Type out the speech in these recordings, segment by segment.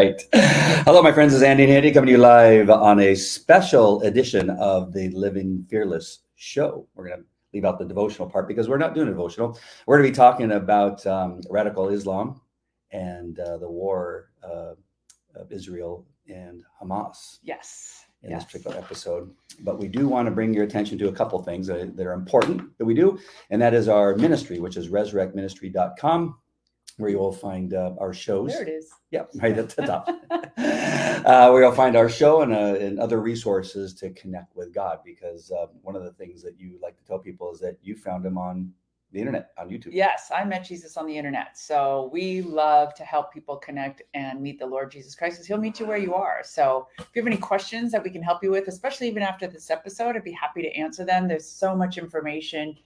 Right. Hello, my friends. It's Andy and Andy coming to you live on a special edition of the Living Fearless show. We're going to leave out the devotional part because we're not doing a devotional. We're going to be talking about um, radical Islam and uh, the war uh, of Israel and Hamas. Yes. In yes. this particular episode, but we do want to bring your attention to a couple things that, that are important that we do, and that is our ministry, which is resurrectministry.com where you will find uh, our shows. There it is. Yep, right at the top. uh, where you'll find our show and, uh, and other resources to connect with God. Because uh, one of the things that you like to tell people is that you found him on the internet, on YouTube. Yes, I met Jesus on the internet. So we love to help people connect and meet the Lord Jesus Christ because he'll meet you where you are. So if you have any questions that we can help you with, especially even after this episode, I'd be happy to answer them. There's so much information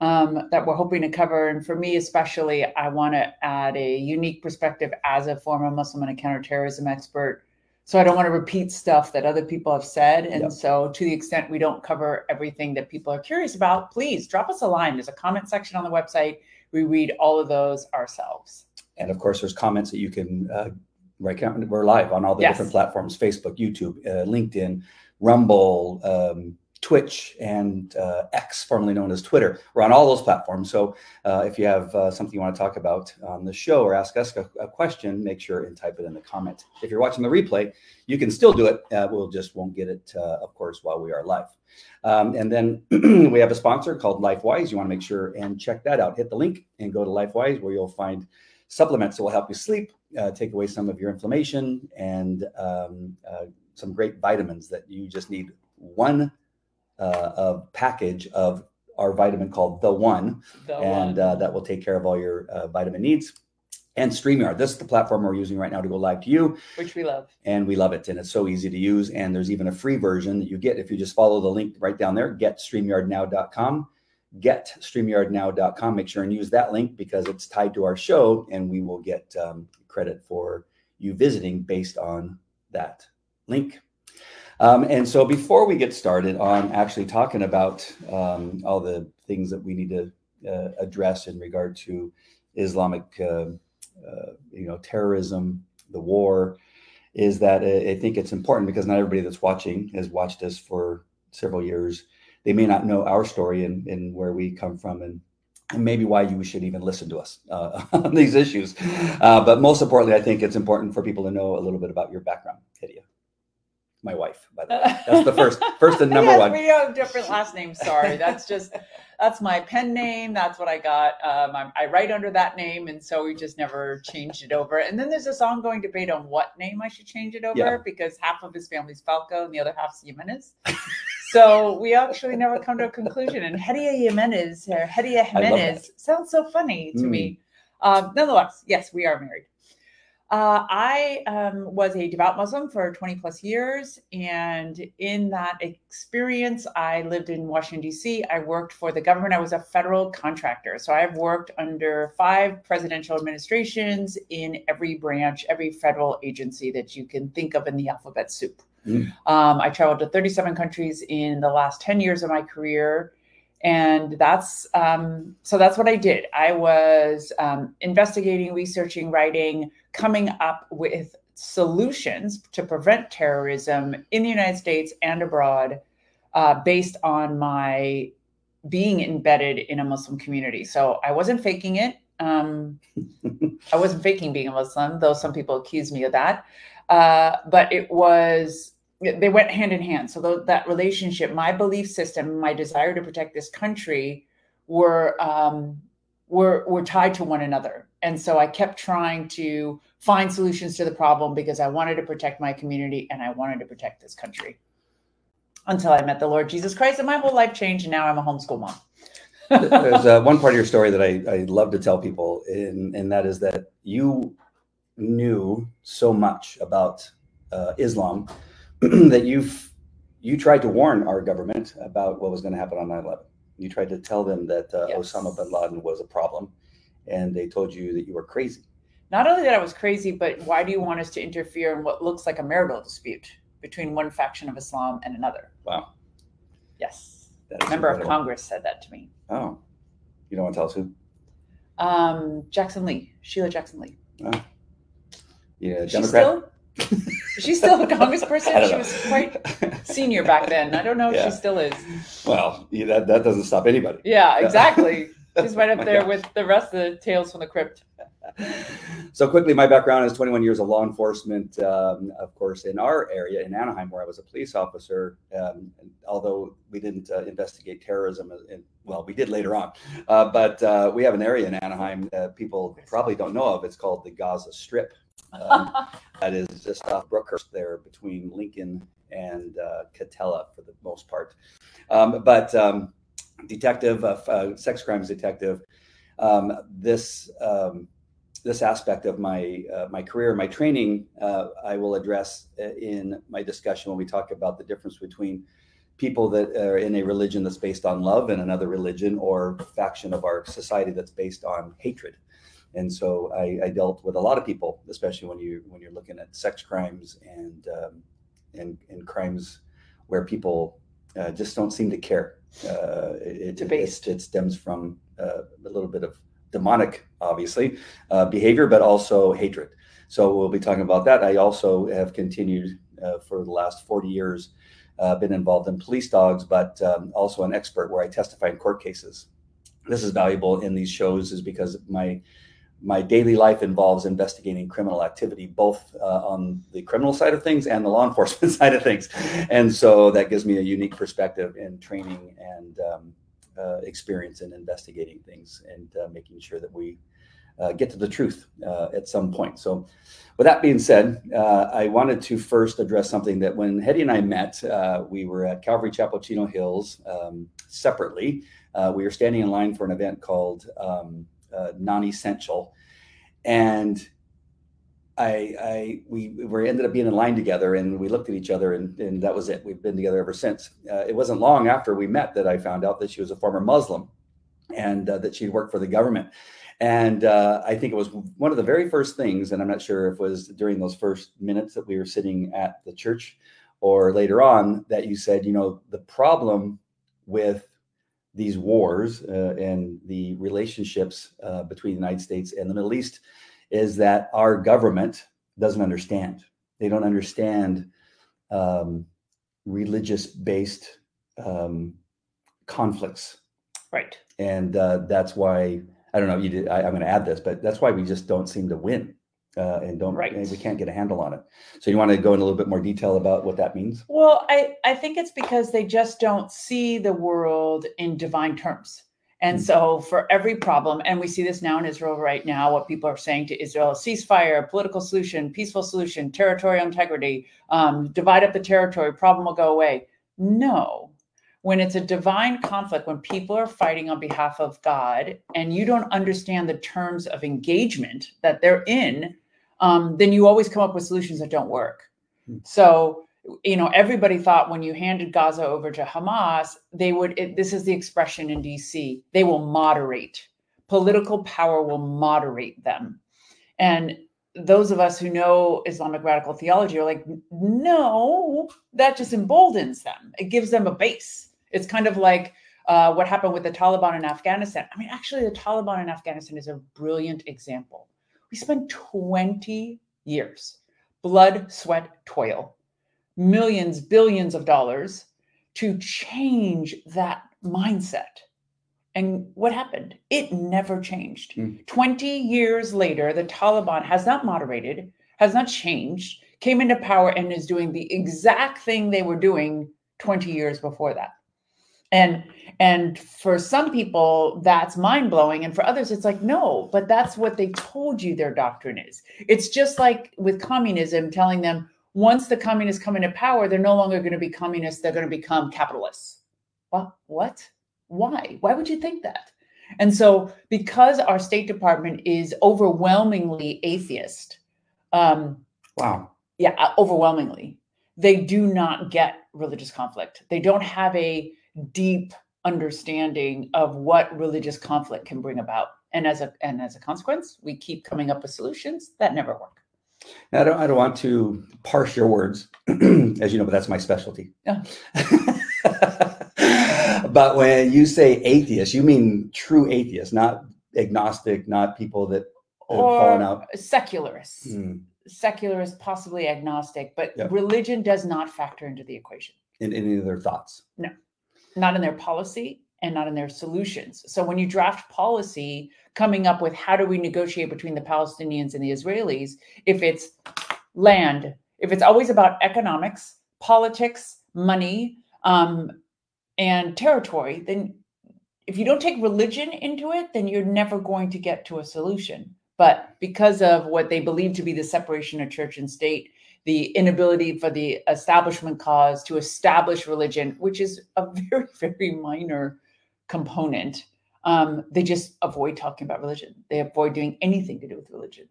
um, that we're hoping to cover. And for me, especially, I want to add a unique perspective as a former Muslim and a counterterrorism expert. So I don't want to repeat stuff that other people have said. And yep. so, to the extent we don't cover everything that people are curious about, please drop us a line. There's a comment section on the website. We read all of those ourselves. And of course, there's comments that you can uh, write. We're live on all the yes. different platforms: Facebook, YouTube, uh, LinkedIn, Rumble. Um, Twitch and uh, X, formerly known as Twitter. We're on all those platforms. So uh, if you have uh, something you want to talk about on the show or ask us a, a, question, make sure and type it in the comment. If you're watching the replay, you can still do it. Uh, we'll just won't get it, uh, of course, while we are live. Um, and then we have a sponsor called LifeWise. You want to make sure and check that out. Hit the link and go to LifeWise where you'll find supplements that will help you sleep, uh, take away some of your inflammation, and um, some great vitamins that you just need one uh, a package of our vitamin called the One, the and uh, that will take care of all your uh, vitamin needs. And StreamYard, this is the platform we're using right now to go live to you, which we love, and we love it, and it's so easy to use. And there's even a free version that you get if you just follow the link right down there. Get StreamYardNow.com. Get StreamYardNow.com. Make sure and use that link because it's tied to our show, and we will get um, credit for you visiting based on that link. Um, and so before we get started on actually talking about um, all the things that we need to uh, address in regard to Islamic, uh, uh, you know, terrorism, the war, is that I think it's important because not everybody that's watching has watched us for several years. They may not know our story and, and where we come from and and maybe why you should even listen to us uh, on these issues. Uh, but most importantly, I think it's important for people to know a little bit about your background, Hedieh my wife, by the way. That's the first, first and number yes, one. We have different last names. Sorry, that's just that's my pen name. That's what I got. Um, I write under that name, and so we just never changed it over. And then there's this ongoing debate on what name I should change it over yeah. because half of his family's Falco and the other half's Jimenez. so we actually never come to a conclusion. And Hedieh Jimenez or Hedieh Jimenez sounds so funny to mm. me. Um, nonetheless, yes, we are married. Uh, I um, was a devout Muslim for 20 plus years. And in that experience, I lived in Washington, D.C. I worked for the government. I was a federal contractor. So I've worked under five presidential administrations in every branch, every federal agency that you can think of in the alphabet soup. Mm. Um, I traveled to 37 countries in the last 10 years of my career and that's um, so that's what i did i was um, investigating researching writing coming up with solutions to prevent terrorism in the united states and abroad uh, based on my being embedded in a muslim community. So i wasn't faking it. Um, i wasn't faking being a muslim though some people accuse me of that. Uh, but it was they went hand in hand. So that relationship, my belief system, my desire to protect this country, were um, were were tied to one another. And so I kept trying to find solutions to the problem because I wanted to protect my community and I wanted to protect this country. Until I met the Lord Jesus Christ, and my whole life changed, and now I'm a homeschool mom. There's uh, one part of your story that I, I love to tell people, and, and that is that you knew so much about uh, Islam that you've you tried to warn our government about what was going to happen on 9-11 you tried to tell them that uh, yes. osama bin laden was a problem and they told you that you were crazy not only that i was crazy but why do you want us to interfere in what looks like a marital dispute between one faction of islam and another wow yes a member incredible. of congress said that to me oh you don't want to tell us who um, jackson lee sheila jackson lee oh. Yeah, She's Democrat. still, she's still a congressperson. She was quite senior back then. I don't know if Yeah. she still is. well, that that doesn't stop anybody. Yeah, exactly. She's right up there with the rest of the Tales from the Crypt. So quickly, my background is 21 years of law enforcement. Um, of course, in our area in Anaheim, where I was a police officer, um, although we didn't uh, investigate terrorism, uh, in, well, we did later on. Uh, but uh, we have an area in Anaheim that people probably don't know of. It's called the Gaza Strip. Um, that is just off Brookhurst there between Lincoln and uh, Katella for the most part. Um, but um, detective, uh, uh, sex crimes detective, um, this um, this aspect of my uh, my career, my training, uh, I will address uh, in my discussion when we talk about the difference between people that are in a religion that's based on love and another religion or faction of our society that's based on hatred. And so I, I dealt with a lot of people, especially when you when you're looking at sex crimes and um, and and crimes where people uh, just don't seem to care. Uh, it, it, it, it stems from uh, a little bit of demonic, obviously, uh, behavior, but also hatred. So we'll be talking about that. I also have continued uh, for the last 40 years, uh, been involved in police dogs, but um, also an expert where I testify in court cases. This is valuable in these shows, is because my my daily life involves investigating criminal activity, both uh, on the criminal side of things and the law enforcement side of things, and so that gives me a unique perspective in training and um, uh, experience in investigating things and uh, making sure that we uh, get to the truth uh, at some point. So, with that being said, uh, I wanted to first address something that when Hetty and I met, we were at Calvary Chapel Chino Hills um, separately. We were standing in line for an event called um, uh, Non-Essential, and I, I we, we ended up being in line together and we looked at each other and, and that was it. We've been together ever since. Uh, it wasn't long after we met that I found out that she was a former Muslim and uh, that she'd worked for the government. And uh, I think it was one of the very first things, and I'm not sure if it was during those first minutes that we were sitting at the church or later on that you said, you know, the problem with these wars uh, and the relationships uh, between the United States and the Middle East is that our government doesn't understand. They don't understand um, religious based um, conflicts. Right. And uh, that's why, I don't know, you did, I, I'm going to add this, but that's why we just don't seem to win uh, and don't, Right. and we can't get a handle on it. So you want to go in a little bit more detail about what that means? Well, I, I think it's because they just don't see the world in divine terms. And Mm. so, for every problem, and we see this now in Israel right now, what people are saying to Israel ceasefire, political solution, peaceful solution, territorial integrity, um, divide up the territory, problem will go away. No. When it's a divine conflict, when people are fighting on behalf of God and you don't understand the terms of engagement that they're in, um, then you always come up with solutions that don't work. Hmm. So, you know, everybody thought when you handed Gaza over to Hamas, they would, it, this is the expression in DC, they will moderate. Political power will moderate them. And those of us who know Islamic radical theology are like, no, that just emboldens them. It gives them a base. It's kind of like uh, what happened with the Taliban in Afghanistan. I mean, actually, the Taliban in Afghanistan is a brilliant example. We spent 20 years, blood, sweat, toil, millions, billions of dollars to change that mindset. And what happened? It never changed. Mm. 20 years later, the Taliban has not moderated, has not changed, came into power and is doing the exact thing they were doing 20 years before that. And and for some people that's mind-blowing and for others it's like no, but that's what they told you their doctrine is. It's just like with communism telling them once the communists come into power, they're no longer going to be communists, they're going to become capitalists. What? What? Why? Why would you think that? And so, because our State Department is overwhelmingly atheist, um, Wow. yeah, uh, overwhelmingly, they do not get religious conflict. They don't have a deep understanding of what religious conflict can bring about. And as a and as a consequence, we keep coming up with solutions that never work. Now, I don't, I don't want to parse your words, as you know, but that's my specialty. Yeah. but when you say atheist, you mean true atheist, not agnostic, not people that have fallen Or out. secularists. Hmm. secularist, possibly agnostic, but Yep. religion does not factor into the equation, In, in any of their thoughts. Not in their policy and not in their solutions. So when you draft policy, coming up with how do we negotiate between the Palestinians and the Israelis, if it's land, if it's always about economics, politics, money, um, and territory, then if you don't take religion into it, then you're never going to get to a solution. But because of what they believe to be the separation of church and state, the inability for the establishment cause to establish religion, which is a very, very minor component, um, they just avoid talking about religion. They avoid doing anything to do with religion.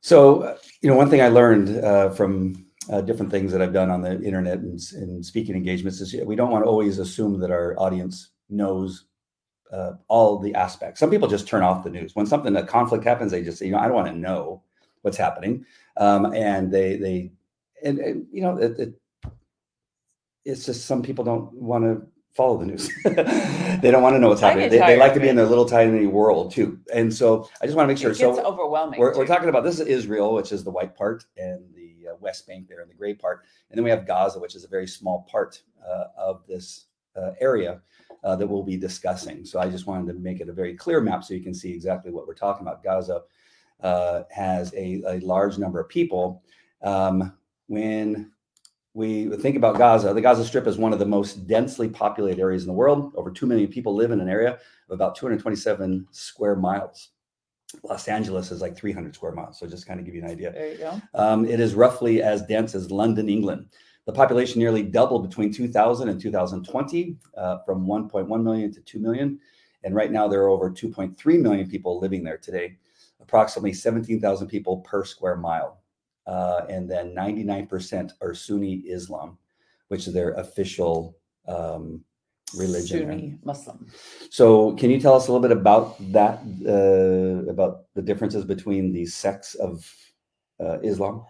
So, uh, you know, one thing I learned uh, from uh, different things that I've done on the internet and, and speaking engagements is we don't want to always assume that our audience knows uh, all the aspects. Some people just turn off the news when something a conflict happens. They just say, you know, I don't want to know what's happening, um, and they they and, and you know it, it it's just some people don't want to follow the news. they don't want to know what's happening. They, they like to be in their little tiny world too. And so I just want to make sure. It gets so overwhelming. we're, we're talking about this is Israel, which is the white part, and the uh, West Bank there, and the gray part, and then we have Gaza, which is a very small part uh, of this uh, area uh, that we'll be discussing. So I just wanted to make it a very clear map so you can see exactly what we're talking about. Gaza uh, has a, a large number of people. Um, when we think about Gaza, the Gaza Strip is one of the most densely populated areas in the world. Over 2 million people live in an area of about 227 square miles. Los Angeles is like 300 square miles. So just kind of give you an idea. There you go. Um, it is roughly as dense as London, England. The population nearly doubled between 2000 and 2020 uh, from 1.1 million to 2 million. And right now, there are over 2.3 million people living there today, approximately 17,000 people per square mile. Uh, and then 99% are Sunni Islam, which is their official um, religion. Sunni Muslim. So, can you tell us a little bit about that, uh, about the differences between the sects of uh, Islam?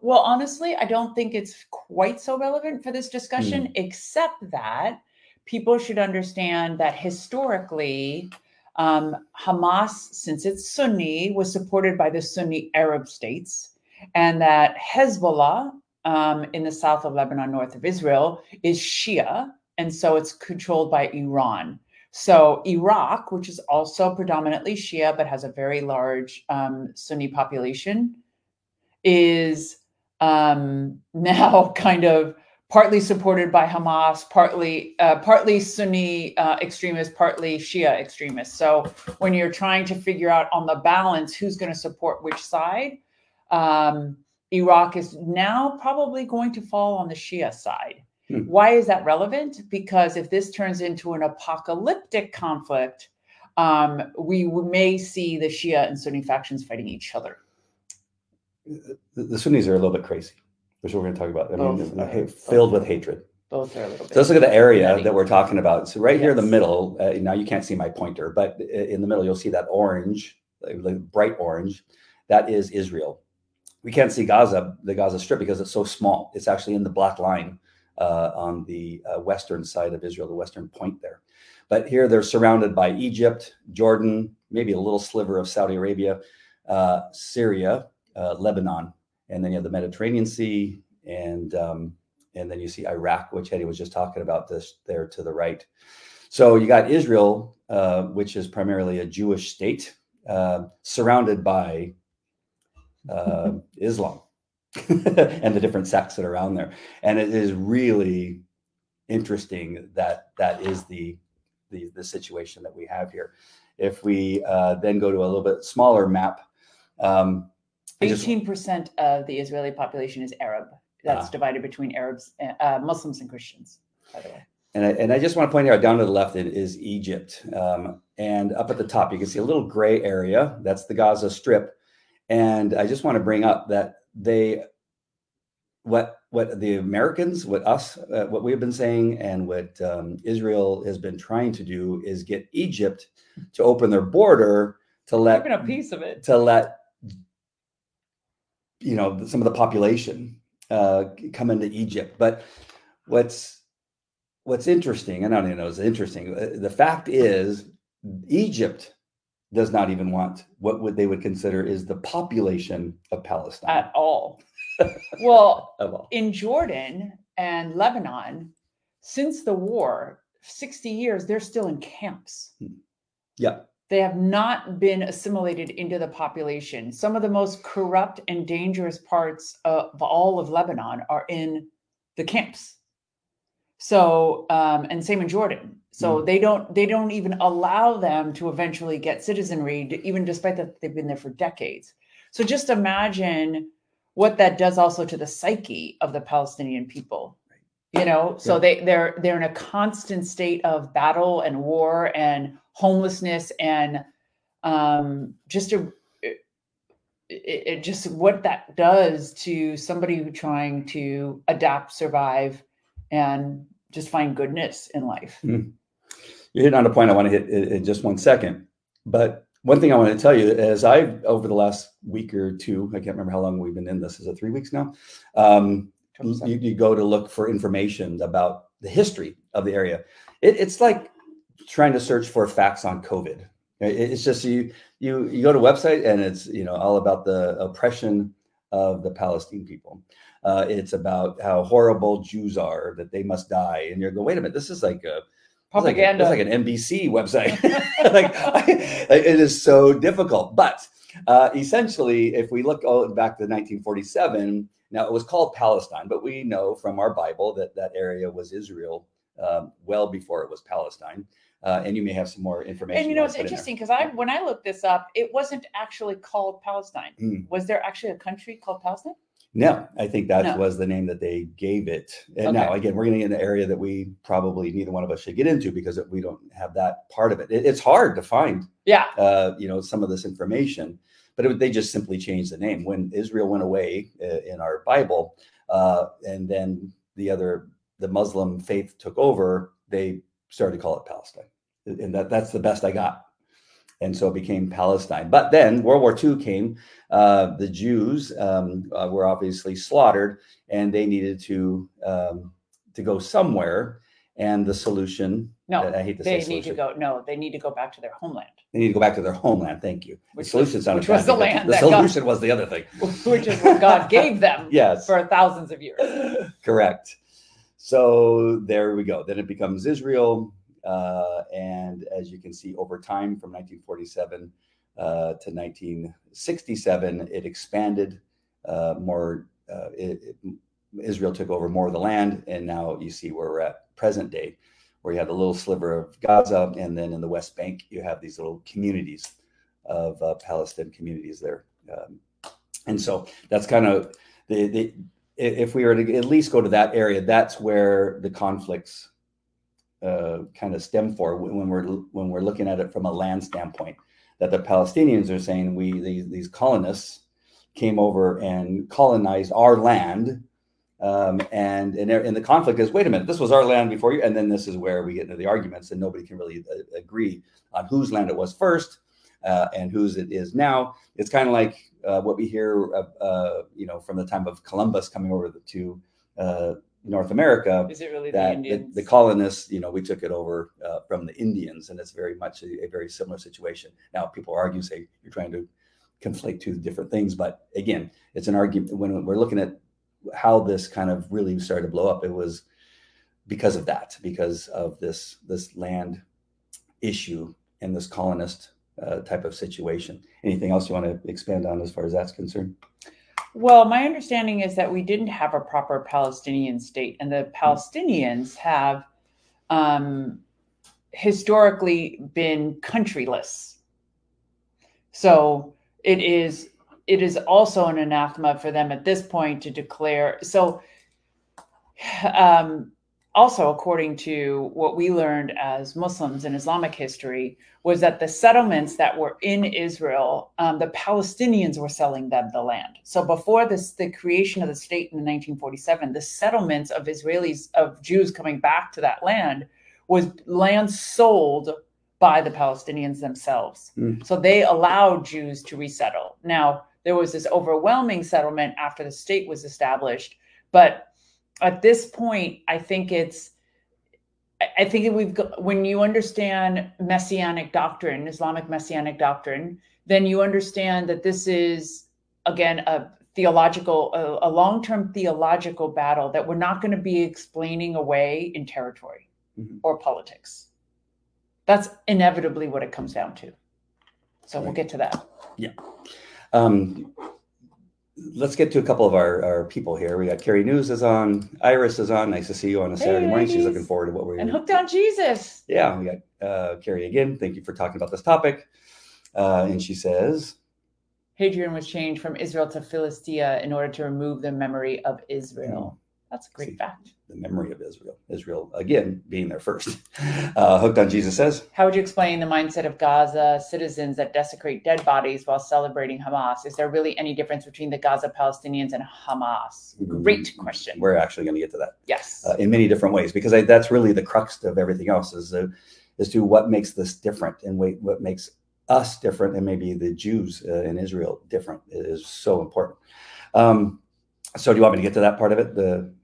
Well, honestly, I don't think it's quite so relevant for this discussion, Hmm. except that people should understand that historically, um, Hamas, since it's Sunni, was supported by the Sunni Arab states, and that Hezbollah um, in the south of Lebanon, north of Israel, is Shia, and so it's controlled by Iran. So Iraq, which is also predominantly Shia but has a very large um, Sunni population, is um, now kind of partly supported by Hamas, partly uh, partly Sunni uh, extremists, partly Shia extremists. So when you're trying to figure out on the balance who's going to support which side, um, Iraq is now probably going to fall on the Shia side. Hmm. Why is that relevant? Because if this turns into an apocalyptic conflict, um, we may see the Shia and Sunni factions fighting each other. The, the Sunnis are a little bit crazy, which we're going to talk about. I mean, Both ha- filled with hatred. Both are a little bit. So let's look at the area that we're talking about. So right here in the middle, uh, now you can't see my pointer, but in the middle you'll see that orange, like, like bright orange. That is Israel. We can't see Gaza, the Gaza Strip, because it's so small. It's actually in the black line uh, on the uh, western side of Israel, the western point there. But here they're surrounded by Egypt, Jordan, maybe a little sliver of Saudi Arabia, uh, Syria, uh, Lebanon, and then you have the Mediterranean Sea, and um, and then you see Iraq, which Eddie was just talking about this there to the right. So you got Israel, uh, which is primarily a Jewish state, uh, surrounded by uh, Islam and the different sects that are around there, and it is really interesting that that is the the, the situation that we have here. If we uh, then go to a little bit smaller map, um, Eighteen percent of the Israeli population is Arab. That's Ah. divided between Arabs, uh, Muslims, and Christians. By the way, And I, and I just want to point out down to the left it is Egypt. Um, and up at the top, you can see a little gray area. That's the Gaza Strip. And I just want to bring up that they, what what the Americans, what us, uh, what we've been saying, and what um, Israel has been trying to do is get Egypt to open their border to let keeping a piece of it. to let you know some of the population uh, come into Egypt. But what's what's interesting, and I don't even know it's interesting. uh, The fact is, Egypt does not even want what would they would consider is the population of Palestine at all. well, all. in Jordan and Lebanon, since the war, 60 years, they're still in camps. Yeah. They have not been assimilated into the population. Some of the most corrupt and dangerous parts of all of Lebanon are in the camps. So, um, and same in Jordan. So Mm. they don't they don't even allow them to eventually get citizenry, even despite that they've been there for decades. So just imagine what that does also to the psyche of the Palestinian people. You know, so Yeah. they they're they're in a constant state of battle and war and homelessness and um, just a it, it just what that does to somebody who trying to adapt, survive, and just find goodness in life. You're hitting on a point I want to hit in, in just one second. But one thing I want to tell you is I've over the last week or two, I can't remember how long we've been in this. Is it three weeks now? Um, you, you go to look for information about the history of the area. It, it's like trying to search for facts on COVID. It- it's just you you you go to website and it's you know all about the oppression of the Palestinian people. Uh, it's about how horrible Jews are that they must die, and you're going, wait a minute, this is like a it's like Propaganda. It's like, an NBC website. like I- it is so difficult. But uh, essentially, if we look all back to 1947, now it was called Palestine, but we know from our Bible that that area was Israel um, well before it was Palestine. Uh, and you may have some more information. and you know, it's in interesting because I, when I looked this up, it wasn't actually called Palestine. Mm. Was there actually a country called Palestine? No, I think that No. was the name that they gave it. And now, again, we're getting in an area that we probably neither one of us should get into because we don't have that part of it. it it's hard to find Yeah. uh, you know, some of this information, but it, they just simply changed the name when Israel went away uh, in our Bible, uh, and then the other, the Muslim faith took over. They started to call it Palestine, and that that's the best I got, and so it became Palestine. But then World War II came. Uh, the Jews um, uh, were obviously slaughtered, and they needed to um, to go somewhere. And the solution, No, I hate to they say need to solution. go. No, they need to go back to their homeland, They need to go back to their homeland. Thank you. Which the solution was- sounded which was the but land The that solution was the other thing. which is what God gave them Yes, for thousands of years. correct. So there we go. Then it becomes Israel, uh, and as you can see, over time from 1947 uh, to 1967, it expanded uh, more. Uh, it, it- Israel took over more of the land, and now you see where we're at present day, where you have a little sliver of Gaza, and then in the West Bank you have these little communities of uh, Palestinian communities there. Um, and so that's kind of the, the if we were to at least go to that area, that's where the conflicts uh, kind of stem for when we're when we're looking at it from a land standpoint. That the Palestinians are saying we these, these colonists came over and colonized our land. Um, and and, and the conflict is wait a minute this was our land before you and then this is where we get into the arguments and nobody can really uh, agree on whose land it was first uh, and whose it is now it's kind of like uh, what we hear, uh, uh, you know, from the time of Columbus coming over to uh, North America. Is it really the That the, Indians? the colonists, you know, we took it over uh, from the Indians, and it's very much a, a very similar situation. Now, people argue, say you're trying to conflate two different things, but again, it's an argument when we're looking at how this kind of really started to blow up. It was because of that, because of this this land issue and this colonist uh, type of situation. Anything else you want to expand on as far as that's concerned? Well, my understanding is that we didn't have a proper Palestinian state, and the Palestinians have um, historically been countryless. So it is it is also an anathema for them at this point to declare. So, um, also according to what we learned as Muslims in Islamic history, was that the settlements that were in Israel, um, the Palestinians were selling them the land. So before this, the creation of the state in 1947, the settlements of Israelis of Jews coming back to that land was land sold by the Palestinians themselves. Mm. So they allowed Jews to resettle. Now there was this overwhelming settlement after the state was established, but at this point, I think it's I think that we've got, when you understand messianic doctrine, Islamic messianic doctrine, then you understand that this is again a theological, a, a long-term theological battle that we're not going to be explaining away in territory Mhm. or politics. That's inevitably what it comes down to. So we'll get to that. Um, let's get to a couple of our, our people here. We got Carrie News is on, Iris is on. Nice to see you on a Hey, Saturday morning. She's looking forward to what we're And hooked on Jesus. Yeah, we got uh, Carrie again. Thank you for talking about this topic. Uh, and she says, Hadrian was changed from Israel to Philistia in order to remove the memory of Israel. That's a great See. fact. the memory of Israel. Israel, again, being there first. Uh, Hooked on Jesus says, How would you explain the mindset of Gaza citizens that desecrate dead bodies while celebrating Hamas? Is there really any difference between the Gaza Palestinians and Hamas? Great question. we're actually going to get to that. Yes. uh, in many different ways because I, that's really the crux of everything else is uh, as to what makes this different and wait, what makes us different and maybe the Jews uh, in Israel different is so important. Um, so do you want me to get to that part of it? The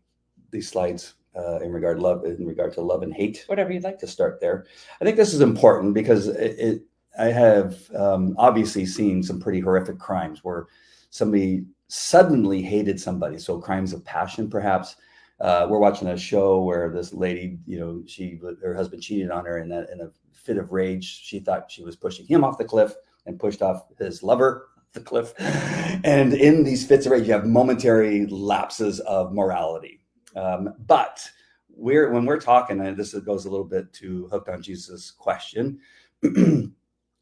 these slides uh, in regard love in regard to love and hate Whatever you'd like to start there. I think this is important because it, it I have um, obviously seen some pretty horrific crimes where somebody suddenly hated somebody. So crimes of passion, perhaps. Uh, we're watching a show where this lady, you know, she her husband cheated on her in a, in a fit of rage. She thought she was pushing him off the cliff and pushed off his lover the cliff. And in these fits of rage, you have momentary lapses of morality. Um, but we're when we're talking, and this goes a little bit to hooked on Jesus' question,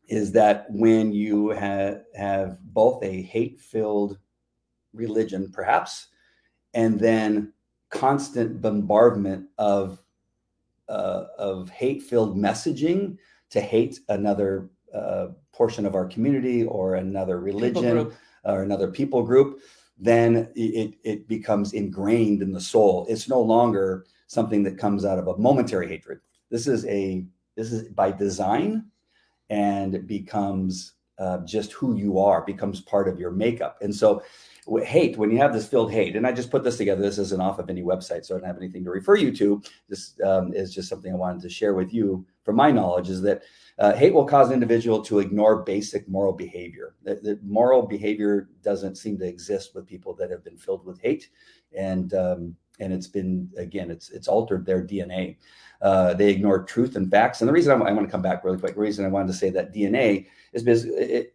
is that when you have have both a hate-filled religion, perhaps, and then constant bombardment of uh, of hate-filled messaging to hate another uh, portion of our community or another religion or another people group, then it, it becomes ingrained in the soul. It's no longer something that comes out of a momentary hatred. This is a this is by design, and it becomes just who you are, becomes part of your makeup. And so, hate when you have this filled hate, and I just put this together. This isn't off of any website, so I don't have anything to refer you to. This um, is just something I wanted to share with you from my knowledge. Is that uh, hate will cause an individual to ignore basic moral behavior. that, the moral behavior doesn't seem to exist with people that have been filled with hate, and um, and it's been again, it's it's altered their DNA. Uh, they ignore truth and facts. And the reason I, want to come back really quick, the reason I wanted to say that DNA is because it,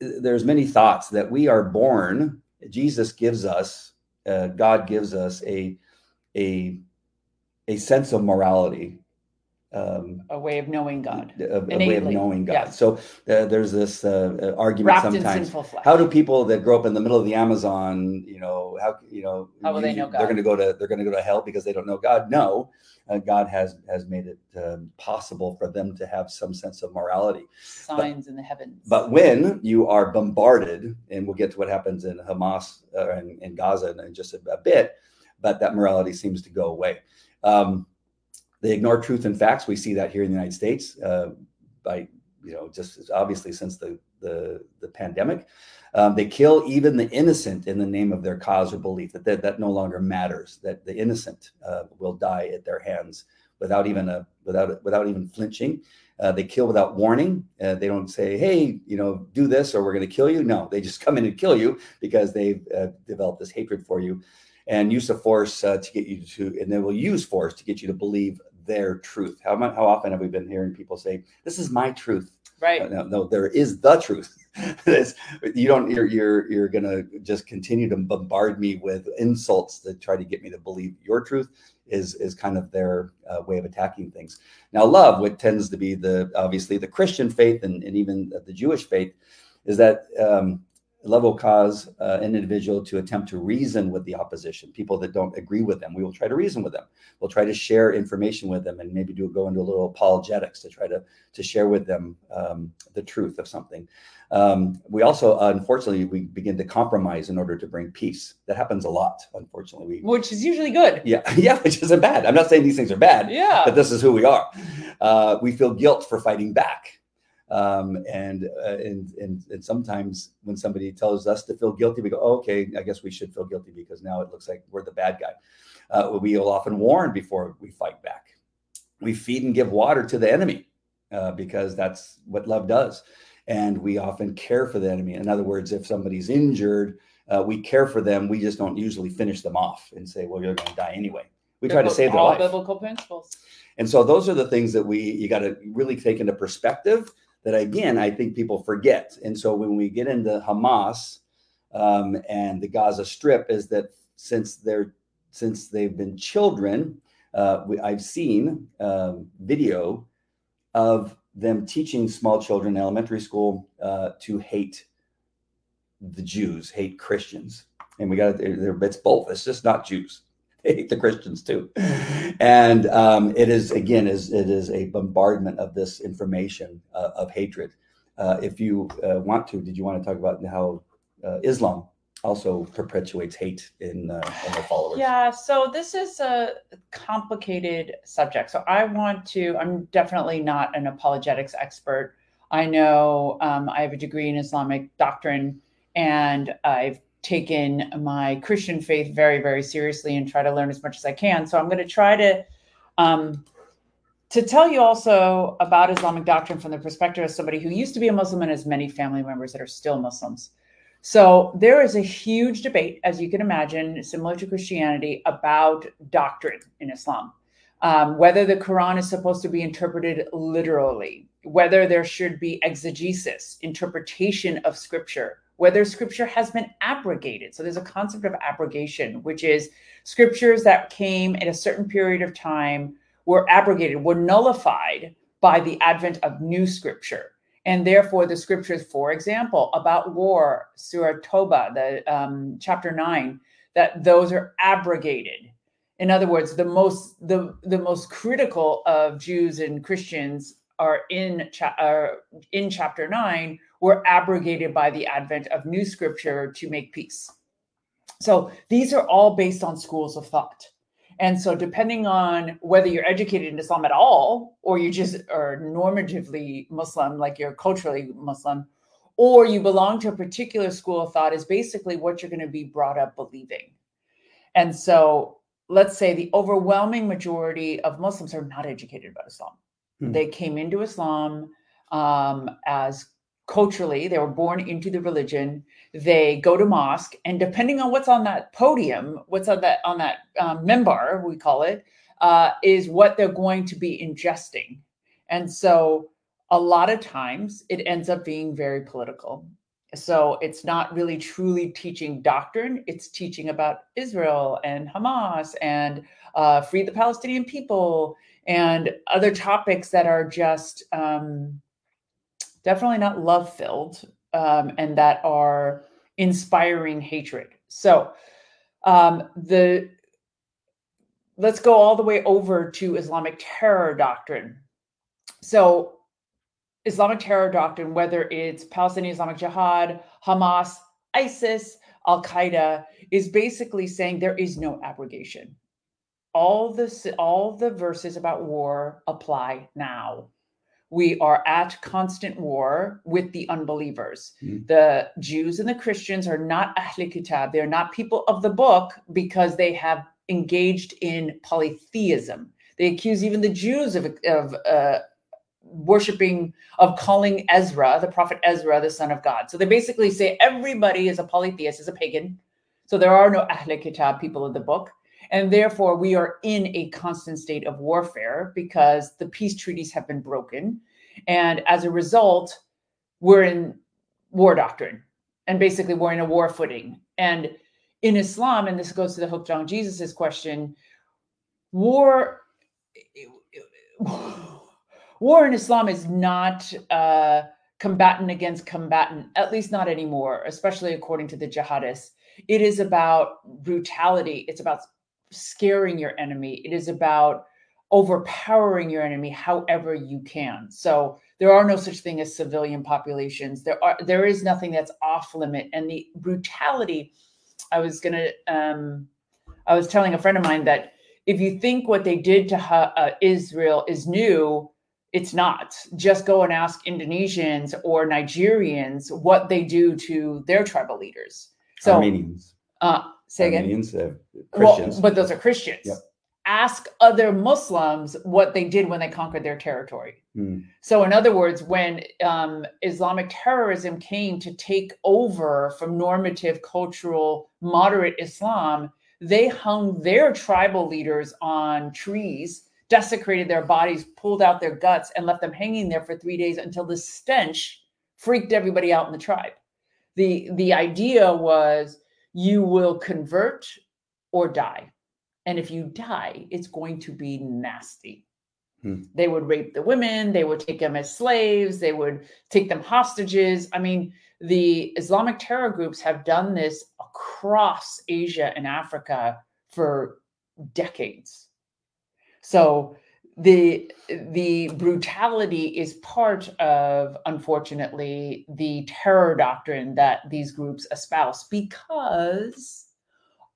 it, there's many thoughts that we are born. Jesus gives us, uh, God gives us a a a sense of morality um, A way of knowing God. a, a way of knowing God. yes. So uh, there's this uh, uh, argument Wrapped in sometimes. How do people that grow up in the middle of the Amazon, you know, how you know, How will they you- know They're going to go to they're going to go to hell because they don't know God. No, uh, God has has made it um, possible for them to have some sense of morality. Signs in the heavens. But when you are bombarded, and we'll get to what happens in Hamas uh, and in Gaza in just a, a bit, but that morality seems to go away. Um, they ignore truth and facts. We see that here in the United States uh, by, you know, just obviously since the the, the pandemic. Um, they kill even the innocent in the name of their cause or belief that that, that no longer matters. That the innocent uh, will die at their hands without even a without without even flinching. Uh, they kill without warning. Uh, they don't say, "Hey, you know, do this or we're going to kill you." No, they just come in and kill you because they've uh, developed this hatred for you, and use of force uh, to get you to, and they will use force to get you to believe their truth. How how often have we been hearing people say, "This is my truth"? right. No, no, there is the truth. You don't. You're you're you're gonna just continue to bombard me with insults to try to get me to believe your truth. Is is kind of their uh, way of attacking things. Now, love, what tends to be the obviously the Christian faith and, and even the Jewish faith, is that um, love will cause uh, an individual to attempt to reason with the opposition, people that don't agree with them. We will try to reason with them. We'll try to share information with them and maybe do go into a little apologetics to try to to share with them um, the truth of something. Um, we also, unfortunately, we begin to compromise in order to bring peace. That happens a lot. Unfortunately, we Which is usually good. yeah yeah, which isn't bad. I'm not saying these things are bad, Yeah. but this is who we are. Uh, we feel guilt for fighting back. Um, and, uh, and and and sometimes when somebody tells us to feel guilty, we go, oh, "Okay, I guess we should feel guilty because now it looks like we're the bad guy." Uh, we will often warn before we fight back. we feed and give water to the enemy uh, because that's what love does. And we often care for the enemy. In other words, if somebody's injured, uh, we care for them. We just don't usually finish them off and say, well, you're going to die anyway. We try to save their all life. biblical principles. And so those are the things that we you got to really take into perspective that again I think people forget. And so when we get into Hamas um, and the Gaza Strip, is that since they're since they've been children, uh, we, I've seen um, video of them teaching small children in elementary school uh, to hate the Jews, hate Christians, and we got it, it's both. It's just not Jews hate the Christians too. And um, it is again is it is a bombardment of this information uh, of hatred. Uh, if you uh, want to, did you want to talk about how uh, Islam also perpetuates hate in, uh, in followers? Yeah, so this is a complicated subject. So I want to. I'm definitely not an apologetics expert. I know um, I have a degree in Islamic doctrine, and I've taken my Christian faith very, very seriously and try to learn as much as I can. So I'm going to try to um, to tell you also about Islamic doctrine from the perspective of somebody who used to be a Muslim and has many family members that are still Muslims. So there is a huge debate, as you can imagine, similar to Christianity, about doctrine in Islam. Um, whether the Quran is supposed to be interpreted literally, whether there should be exegesis, interpretation of scripture, whether scripture has been abrogated. So there's a concept of abrogation, which is scriptures that came in a certain period of time were abrogated, were nullified by the advent of new scripture. And therefore, the scriptures, for example, about war, Surah Toba, the um, chapter nine, that those are abrogated. In other words, the most the the most critical of Jews and Christians are in cha- are in chapter nine, were abrogated by the advent of new scripture to make peace. So these are all based on schools of thought. And so, depending on whether you're educated in Islam at all, or you just are normatively Muslim, like you're culturally Muslim, or you belong to a particular school of thought, is basically what you're going to be brought up believing. And so, let's say the overwhelming majority of Muslims are not educated about Islam. Hmm. They came into Islam um, as culturally they were born into the religion. They go to mosque and depending on what's on that podium what's on that on that um, minbar we call it uh, is what they're going to be ingesting. And so a lot of times it ends up being very political. So it's not really truly teaching doctrine. It's teaching about israel and hamas and uh, free the palestinian people and other topics that are just um, definitely not love filled um, and that are inspiring hatred. So um, the let's go all the way over to Islamic terror doctrine. So Islamic terror doctrine, whether it's Palestinian Islamic Jihad, Hamas, ISIS, Al Qaeda, is basically saying there is no abrogation. All the all the verses about war apply now we are at constant war with the unbelievers. Mm. The Jews and the Christians are not Ahli Kitab. They're not people of the book because they have engaged in polytheism. They accuse even the Jews of, of uh, worshiping, of calling Ezra, the prophet Ezra, the son of God. So they basically say everybody is a polytheist, is a pagan. So there are no Ahli Kitab, people of the book. And therefore, we are in a constant state of warfare because the peace treaties have been broken. And as a result, we're in war doctrine. And basically, we're in a war footing. And in Islam, and this goes to the Hooked on Jesus's question, war. War in Islam is not uh, combatant against combatant, at least not anymore, especially according to the jihadists. It is about brutality. It's about scaring your enemy. It is about overpowering your enemy however you can. So there are no such thing as civilian populations. There are there is nothing that's off limit. And the brutality, I was gonna um, I was telling a friend of mine that if you think what they did to uh, Israel is new, it's not. Just go and ask Indonesians or Nigerians what they do to their tribal leaders. So Armenians. Uh, say again. Armenians, uh, Christians. Well, but those are Christians. Yep. ask other Muslims what they did when they conquered their territory. Mm. So, in other words, when um, Islamic terrorism came to take over from normative, cultural, moderate Islam, they hung their tribal leaders on trees, desecrated their bodies, pulled out their guts, and left them hanging there for three days until the stench freaked everybody out in the tribe. The, the idea was you will convert or die. And if you die, it's going to be nasty. Hmm. They would rape the women, they would take them as slaves, they would take them hostages. I mean, the Islamic terror groups have done this across Asia and Africa for decades. So the the brutality is part of unfortunately the terror doctrine that these groups espouse because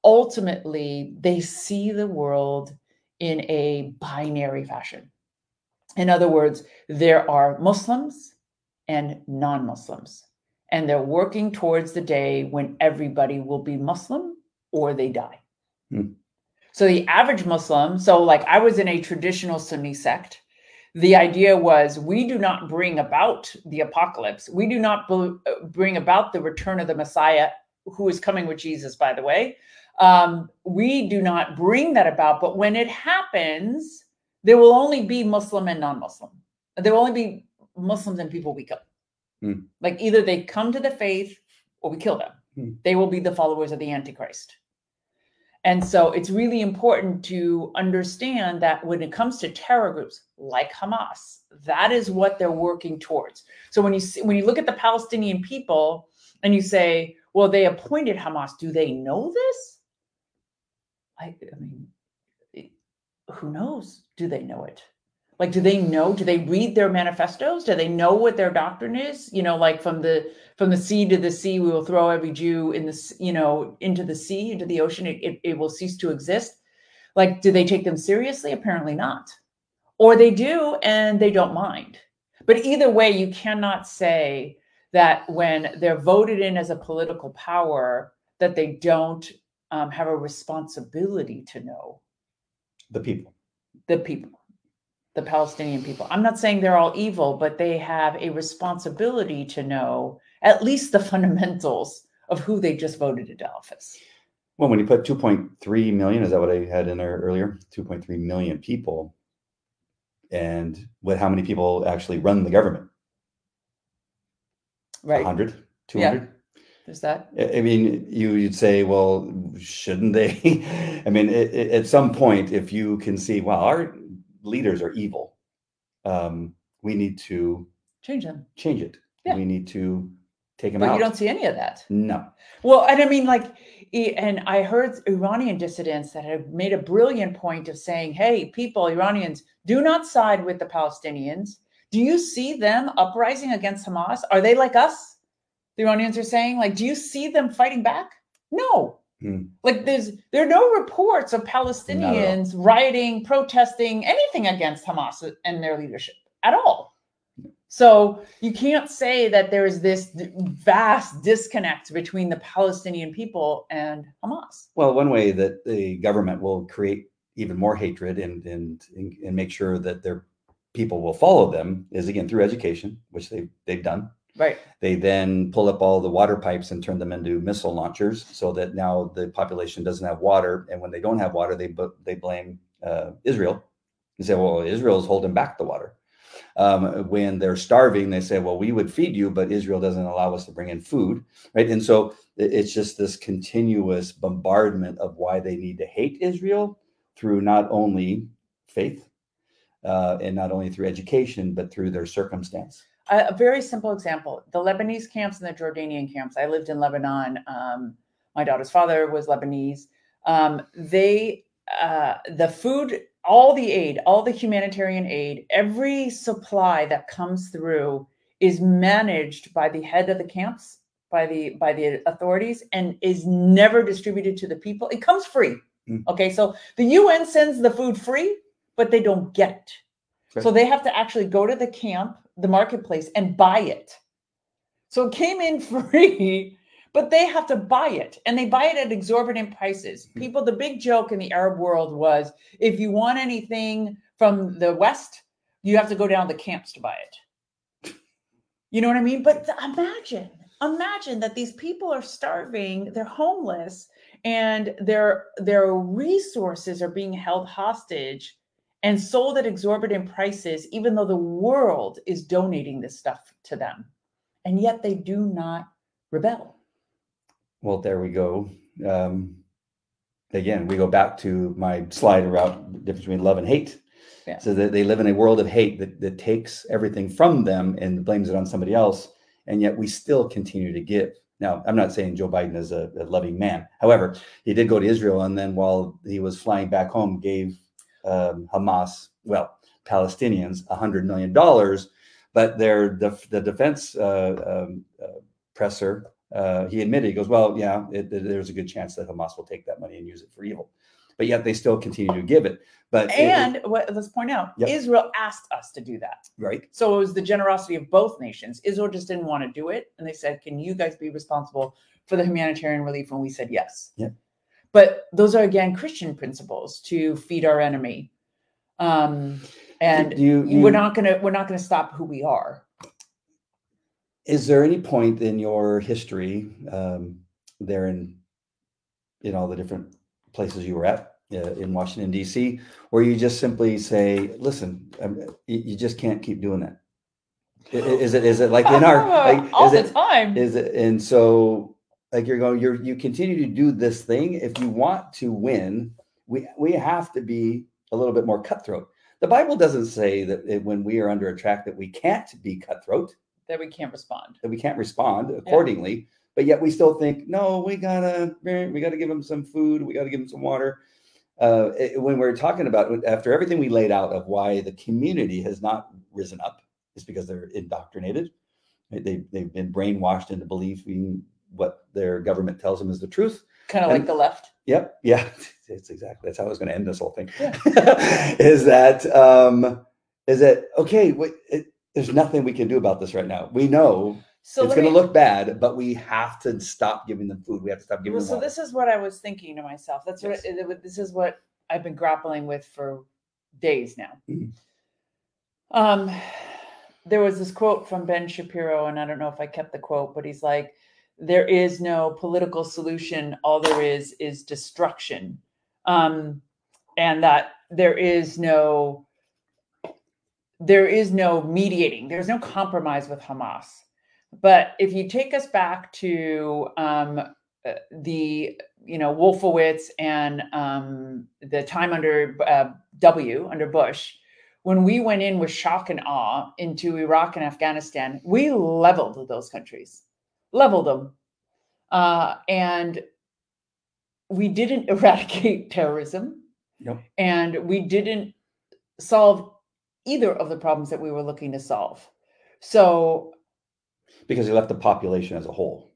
ultimately they see the world in a binary fashion in other words there are muslims and non-muslims and they're working towards the day when everybody will be muslim or they die Hmm. So the average Muslim, so like I was in a traditional Sunni sect, the idea was we do not bring about the apocalypse. We do not uh, bring about the return of the Messiah, who is coming with Jesus, by the way. Um, we do not bring that about. But when it happens, there will only be Muslim and non Muslim. There will only be Muslims and people we kill. Hmm. Like either they come to the faith or we kill them. Hmm. They will be the followers of the Antichrist. And so it's really important to understand that when it comes to terror groups like Hamas, that is what they're working towards. So when you see, when you look at the Palestinian people and you say, well, they appointed Hamas, do they know this? I, I mean, who knows? Do they know it? Like, do they know? Do they read their manifestos? Do they know what their doctrine is? You know, like from the from the sea to the sea, we will throw every Jew in this, you know, into the sea, into the ocean. It, it, it will cease to exist. Like, do they take them seriously? Apparently not. Or they do and they don't mind. But either way, you cannot say that when they're voted in as a political power, that they don't um, have a responsibility to know The people. the people, the Palestinian people. I'm not saying they're all evil, but they have a responsibility to know at least the fundamentals of who they just voted into office. Well, when you put 2.3 million, is that what I had in there earlier? 2.3 million people. And what, how many people actually run the government? Right. 100, Yeah. 200? There's that. I I mean, you, you'd say, well, shouldn't they? I mean, it, it- at some point, if you can see, well, our leaders are evil, um, we need to Change them. change it. Yeah. We need to take them But out. you don't see any of that. no. Well, and I mean, like, and I heard Iranian dissidents that have made a brilliant point of saying, hey, people, Iranians, do not side with the Palestinians. Do you see them uprising against Hamas? Are they like us? The Iranians are saying, like, do you see them fighting back? No. Hmm. Like, there's there are no reports of Palestinians rioting, protesting, anything against Hamas and their leadership at all. So you can't say that there is this vast disconnect between the Palestinian people and Hamas. Well, one way that the government will create even more hatred and and and, and make sure that their people will follow them is again through education, which they they've done. Right. They then pull up all the water pipes and turn them into missile launchers, so that now the population doesn't have water. And when they don't have water, they bu- they blame uh, Israel. They say, "Well, Israel's holding back the water." Um, when they're starving, they say, "Well, we would feed you, but Israel doesn't allow us to bring in food." Right, and so it's just this continuous bombardment of why they need to hate Israel through not only faith uh, and not only through education, but through their circumstance. A, a very simple example: the Lebanese camps and the Jordanian camps. I lived in Lebanon. Um, my daughter's father was Lebanese. Um, they, uh, the food, all the aid, all the humanitarian aid, every supply that comes through is managed by the head of the camps, by the by the authorities, and is never distributed to the people. It comes free. Mm. Okay, so the UN sends the food free, but they don't get it. So they have to actually go to the camp, the marketplace, and buy it. So it came in free, but they have to buy it and they buy it at exorbitant prices. Hmm. People, the big joke in the Arab world was if you want anything from the West, you have to go down to the camps to buy it. You know what I mean? But imagine, imagine that these people are starving, they're homeless, and their their resources are being held hostage and sold at exorbitant prices, even though the world is donating this stuff to them. And yet they do not rebel. Well, there we go. Um, again, we go back to my slide about the difference between love and hate. Yeah. So that they live in a world of hate that, that takes everything from them and blames it on somebody else. And yet we still continue to give. Now, I'm not saying Joe Biden is a, a loving man. However, he did go to Israel. And then while he was flying back home, gave um, Hamas, well, Palestinians, $100 million. But their, the, the defense uh, um, uh, presser uh, he admitted, he goes, well, yeah, it, it- there's a good chance that Hamas will take that money and use it for evil. But yet they still continue to give it. But it- And what, let's point out, Yep. Israel asked us to do that. right, So it was the generosity of both nations. Israel just didn't want to do it. And they said, Can you guys be responsible for the humanitarian relief? And we said yes. Yeah. But those are again Christian principles to feed our enemy. Um, and you, you- we're not gonna we're not gonna stop who we are. Is there any point in your history um, there in in all the different places you were at uh, in Washington D.C. where you just simply say, "Listen, um, you, you just can't keep doing that"? Is it is it like in our like, all the it time. is it and so like you're going you're you continue to do this thing. If you want to win we we have to be a little bit more cutthroat. The bible doesn't say that it, when we are under attack that we can't be cutthroat. That we can't respond. that we can't respond accordingly. But yet we still think no we gotta eh, we gotta give them some food. We gotta give them some water. Uh, it- when we're talking about after everything we laid out of why the community has not risen up is because they're indoctrinated. They, they've been brainwashed into believing what their government tells them is the truth Kind of like the left. Yep. Yeah. It's exactly that's how I was going to end this whole thing. Yeah. is that um is that okay? Wait, it, there's nothing we can do about this right now. We know So it's going to look bad, but we have to stop giving them food. We have to stop giving well, them so water. this is what I was thinking to myself. That's what Yes. it- it- this is what I've been grappling with for days now. Mhm. Um, there was this quote from Ben Shapiro, and I don't know if I kept the quote, but he's like, "There is no political solution. All there is is destruction," um, and that there is no there is no mediating. There's no compromise with Hamas. But if you take us back to um, uh, the you know Wolfowitz and um, the time under uh, W under Bush, when we went in with shock and awe into Iraq and Afghanistan, we leveled those countries, leveled them, uh, and we didn't eradicate terrorism, Yep. and we didn't solve either of the problems that we were looking to solve. So because he left the population as a whole.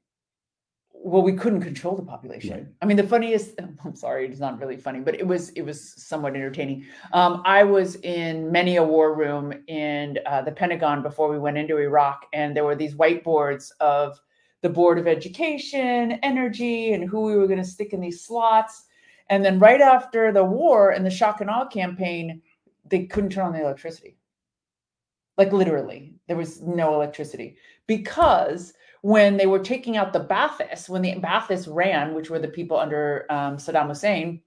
well we couldn't control the population Right. i mean the funniest i'm sorry it's not really funny but it was it was somewhat entertaining um, i was in many a war room in uh, the pentagon before we went into iraq and there were these whiteboards of the board of education energy and who we were going to stick in these slots and then right after the war and the shock and awe campaign they couldn't turn on the electricity like literally there was no electricity because when they were taking out the Ba'athist, when the Ba'athists ran, which were the people under um, Saddam Hussein,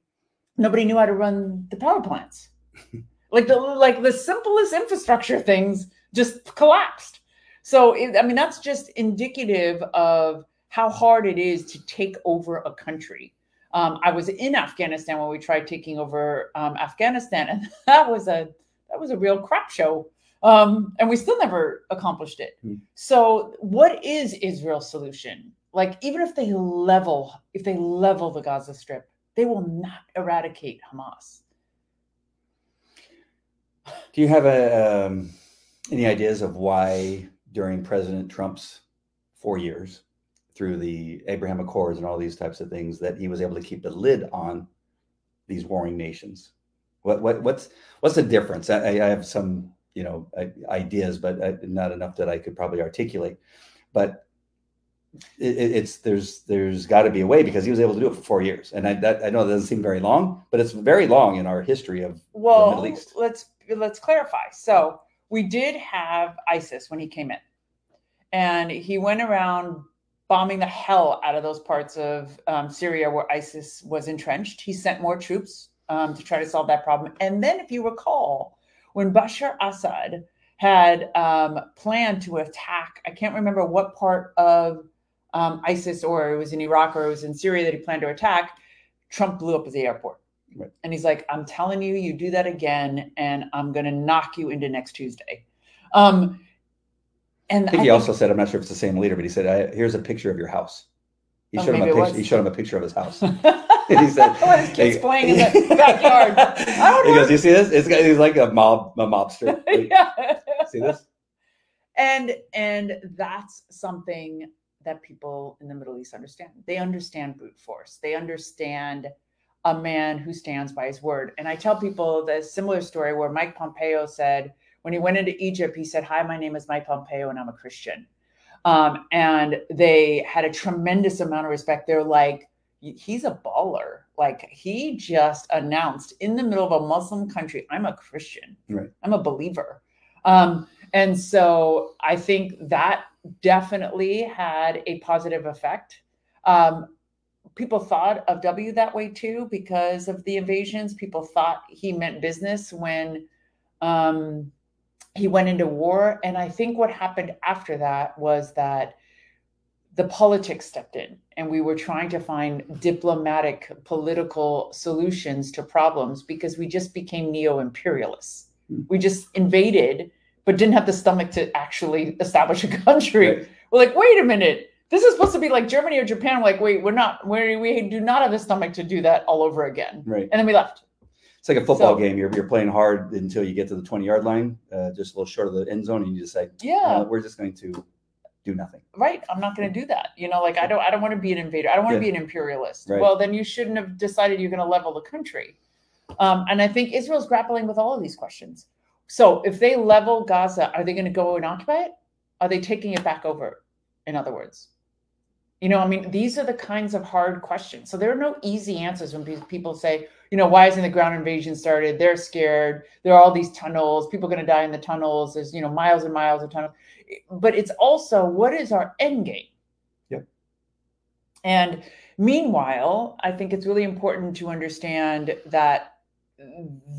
nobody knew how to run the power plants. like the like the simplest infrastructure things just collapsed. So it, I mean that's just indicative of how hard it is to take over a country. Um, I was in Afghanistan when we tried taking over um, Afghanistan, and that was a that was a real crap show um, and we still never accomplished it. Hmm. So, what is Israel's solution? Like, even if they level, if they level the Gaza Strip, they will not eradicate Hamas. Do you have a, um, any ideas of why during President Trump's four years, through the Abraham Accords and all these types of things, that he was able to keep the lid on these warring nations? What what what's what's the difference? I, I have some you know ideas, but I, not enough that I could probably articulate. But it, it- it's there's there's got to be a way because he was able to do it for four years, and I that, I know that doesn't seem very long, but it's very long in our history of Well, Middle East. let's let's clarify. So we did have ISIS when he came in, and he went around bombing the hell out of those parts of um, Syria where ISIS was entrenched. He sent more troops um, to try to solve that problem. And then, if you recall, when Bashar Assad had um, planned to attack, I can't remember what part of um, ISIS or it was in Iraq or it was in Syria that he planned to attack. Trump blew up the airport. Right. And he's like, I'm telling you, you do that again, and I'm going to knock you into next Tuesday. Um, and I think he also said, I'm not sure if it's the same leader, but he said, I, "Here's a picture of your house." He Oh, showed him a picture. He showed him a picture of his house. he he said, "What his kids playing in the backyard. I he goes, "You see this? It's he's like a mob, a mobster. yeah. see this? and and that's something that people in the middle east understand they understand brute force they understand a man who stands by his word. And i tell people the similar story where mike pompeo said when he went into egypt he said hi my name is mike pompeo and i'm a christian. Um, and they had a tremendous amount of respect. They're like he's a baller. Like he just announced in the middle of a muslim country i'm a christian. Right. i'm a believer. Um, and so I think that definitely had a positive effect. Um, people thought of W that way too because of the invasions. People thought he meant business when um, he went into war. And I think what happened after that was that the politics stepped in and we were trying to find diplomatic political solutions to problems because we just became neo imperialists. Hmm. We just invaded, but didn't have the stomach to actually establish a country. Right. We're like, wait a minute. This is supposed to be like Germany or Japan. We're like, wait, we're not. we we do not have the stomach to do that all over again. Right. And then we left. It's like a football So- game. You're, you're playing hard until you get to the 20 yard line, uh, just a little short of the end zone, and you decide, Yeah. "No, we're just going to do nothing. right i'm not going to do that you know like i don't i don't want to be an invader i don't want to Yeah. be an imperialist Right. well then you shouldn't have decided you're going to level the country um, and i think israel's grappling with all of these questions so if they level gaza are they going to go and occupy it are they taking it back over in other words you know i mean these are the kinds of hard questions. So there are no easy answers when people say you know why isn't the ground invasion started? They're scared. There are all these tunnels. People are going to die in the tunnels. There's you know miles and miles of tunnels. But it's also what is our end game? Yep. and meanwhile i think it's really important to understand that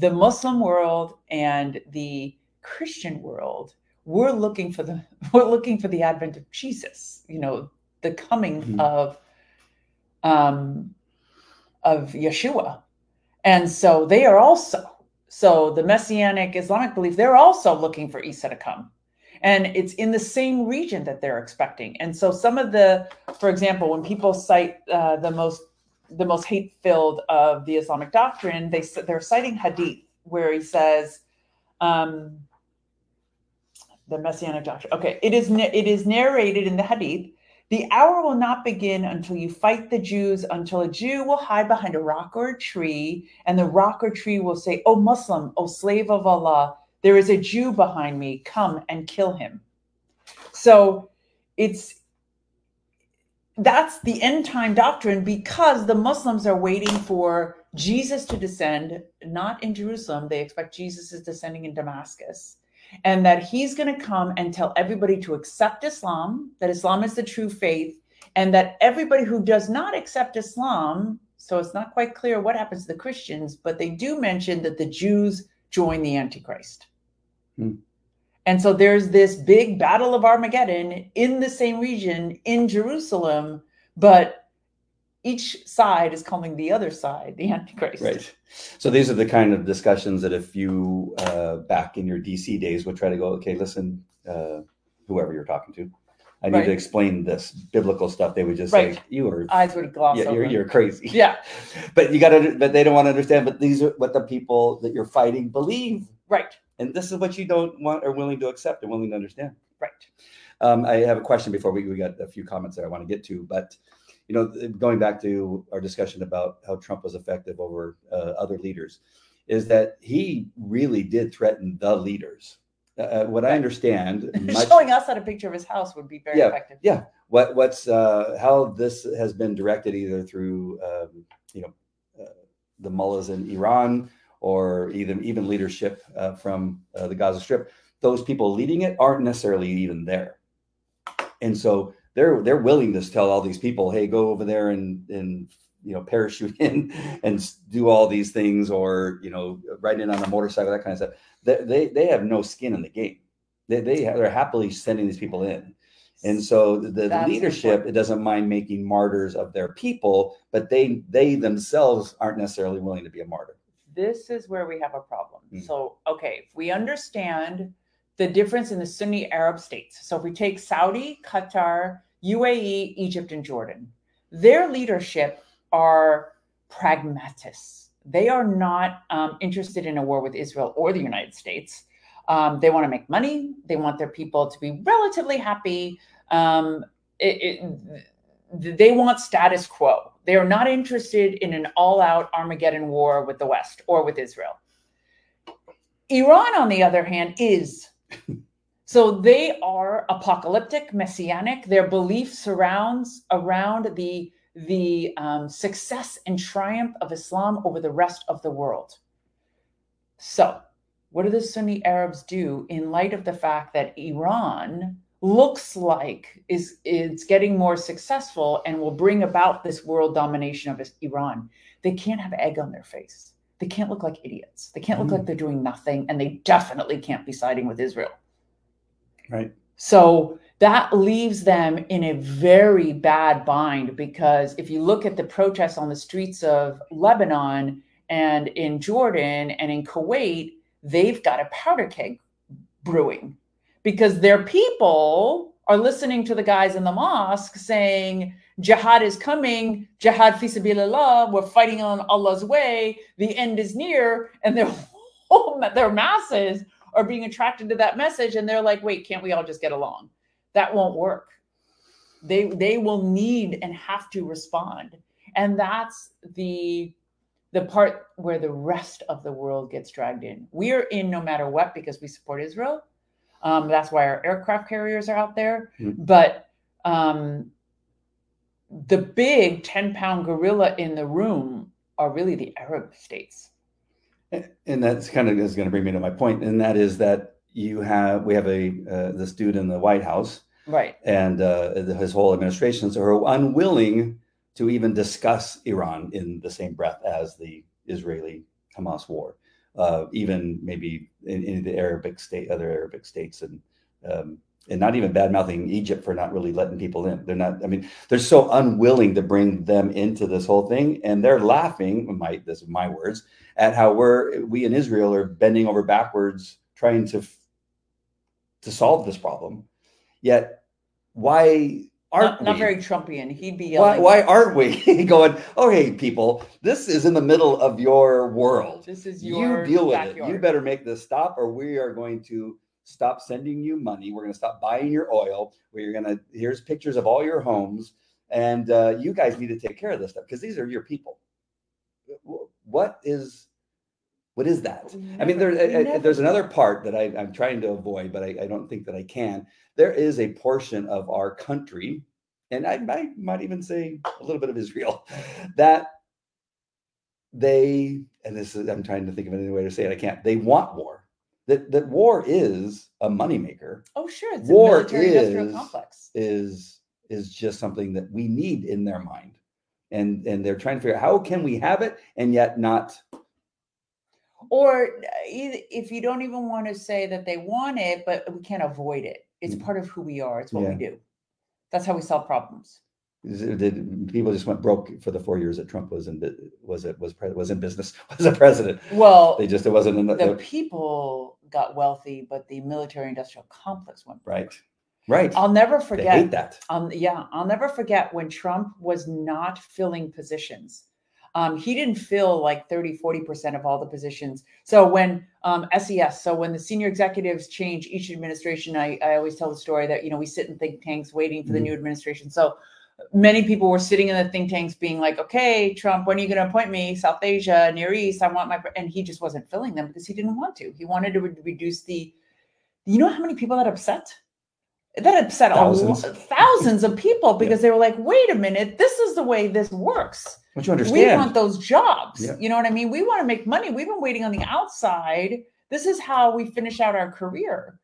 the muslim world and the christian world we're looking for the we're looking for the advent of jesus you know the coming Mhm. of um of yeshua. And so they are also so the messianic islamic belief they're also looking for isa to come. And it's in the same region that they're expecting. And so some of the for example when people cite uh, the most the most hate filled of the islamic doctrine they they're citing hadith where he says um the messianic doctrine. Okay it is it is narrated in the hadith the hour will not begin until you fight the Jews, until a Jew will hide behind a rock or a tree, and the rock or tree will say, O Muslim, O slave of Allah, there is a Jew behind me, come and kill him. So it's that's the end time doctrine because the Muslims are waiting for Jesus to descend, not in Jerusalem. They expect Jesus is descending in Damascus and that he's going to come and tell everybody to accept Islam, that Islam is the true faith, and that everybody who does not accept Islam, so it's not quite clear what happens to the Christians, but they do mention that the Jews join the Antichrist. Hmm. And so there's this big battle of Armageddon in the same region in Jerusalem, but each side is calling the other side the Antichrist. Right. So these are the kind of discussions that if you uh, back in your DC days would try to go, okay, listen, uh, whoever you're talking to, I need Right. to explain this biblical stuff. They would just Right. say, you are, Eyes would gloss yeah, over. you're, you're crazy. yeah, But you got to, but they don't want to understand. But these are what the people that you're fighting believe, right, and this is what you don't want or willing to accept and willing to understand. right. Um, I have a question before we, we got a few comments that I want to get to, but you know, going back to our discussion about how Trump was effective over uh, other leaders, is that he really did threaten the leaders. uh, what I understand, much, Showing us at a picture of his house would be very Yeah, effective. yeah. what what's uh, how this has been directed either through um, you know uh, the mullahs in Iran or even even leadership uh, from uh, the Gaza Strip. Those people leading it aren't necessarily even there, and so they're they're willing to tell all these people, "Hey, go over there and and you know parachute in and do all these things," or you know ride in on a motorcycle, that kind of stuff. They they, they have no skin in the game. They they they're happily sending these people in. And so the, the leadership important. it doesn't mind making martyrs of their people, but they they themselves aren't necessarily willing to be a martyr. this is where we have a problem. Mm. So, okay, if we understand the difference in the Sunni Arab states, so if we take Saudi, Qatar, UAE, Egypt, and Jordan, their leadership are pragmatists. They are not um, interested in a war with Israel or the United States. Um, they want to make money. They want their people to be relatively happy. Um, it, it, they want status quo. They are not interested in an all out Armageddon war with the West or with Israel. Iran, on the other hand, is. So they are apocalyptic, messianic. Their belief surrounds around the the um, success and triumph of Islam over the rest of the world. So, what do the Sunni Arabs do in light of the fact that Iran looks like is is getting more successful and will bring about this world domination of Iran? They can't have egg on their face. They can't look like idiots. They can't look Mhm. like they're doing nothing, and they definitely can't be siding with Israel. Right. So that leaves them in a very bad bind because if you look at the protests on the streets of Lebanon and in Jordan and in Kuwait, they've got a powder keg brewing because their people are listening to the guys in the mosque saying, Jihad is coming, Jihad fi sabilillah, we're fighting on Allah's way, the end is near, and their whole their masses are being attracted to that message and they're like wait can't we all just get along? That won't work. They they will need and have to respond. And that's the the part where the rest of the world gets dragged in. We're in no matter what because we support israel. Um, that's why our aircraft carriers are out there. Mhm. but um, the big 10 pound gorilla in the room are really the arab states. And that's kind of is going to bring me to my point and that is that you have we have a uh, this dude in the white house. Right. And uh, his whole administration so are unwilling to even discuss iran in the same breath as the israeli hamas war uh, even maybe in, in the arabic state other arabic states and um, and not even bad mouthing egypt for not really letting people in they're not i mean they're so unwilling to bring them into this whole thing and they're laughing my this is my words at how we're we in Israel are bending over backwards trying to to solve this problem. Yet, why aren't not, not we? very trumpian he'd be why, why aren't we going? Oh, hey, people, this is in the middle of your world. This is You your deal with it. You better make this stop, or we are going to stop sending you money. We're going to stop buying your oil. We're going to here's pictures of all your homes, and uh, you guys need to take care of this stuff because these are your people. What is what is that? We I mean, there, I- I- there's another part that I, I'm trying to avoid, but I, I don't think that I can. There is a portion of our country, and I might, might even say a little bit of Israel, that they, and this is, I'm trying to think of any way to say it, I can't, they want war. That, that war is a moneymaker, Oh, sure. It's War a military industrial is- complex. is is just something that we need in their mind. And and they're trying to figure out how can we have it and yet not Or uh, if you don't even want to say that they want it, but we can't avoid it. It's Mm. part of who we are. It's what Yeah. we do. That's how we solve problems. Did people just went broke for the four years that Trump was in was it was was in business was a president? Well, They just it wasn't the the, people got wealthy, but the military industrial complex went broke. right, right. I'll never they forget. hate that. Um, yeah, I'll never forget when Trump was not filling positions. Um, he didn't fill like 30, 40% of all the positions. So when um, SES, so when the senior executives change each administration, I, I always tell the story that, you know, we sit in think tanks waiting for the Mhm. new administration. So many people were sitting in the think tanks being like, okay, Trump, when are you going to appoint me? South Asia, Near East, I want my, and he just wasn't filling them because he didn't want to. He wanted to re- reduce the You know how many people that upset? That upset Thousands. thousands, thousands of people because they were like, "Wait a minute, this is the way this works." Don't you We want those jobs. Yeah. You know what I mean? We want to make money. We've been waiting on the outside. This is how we finish out our career.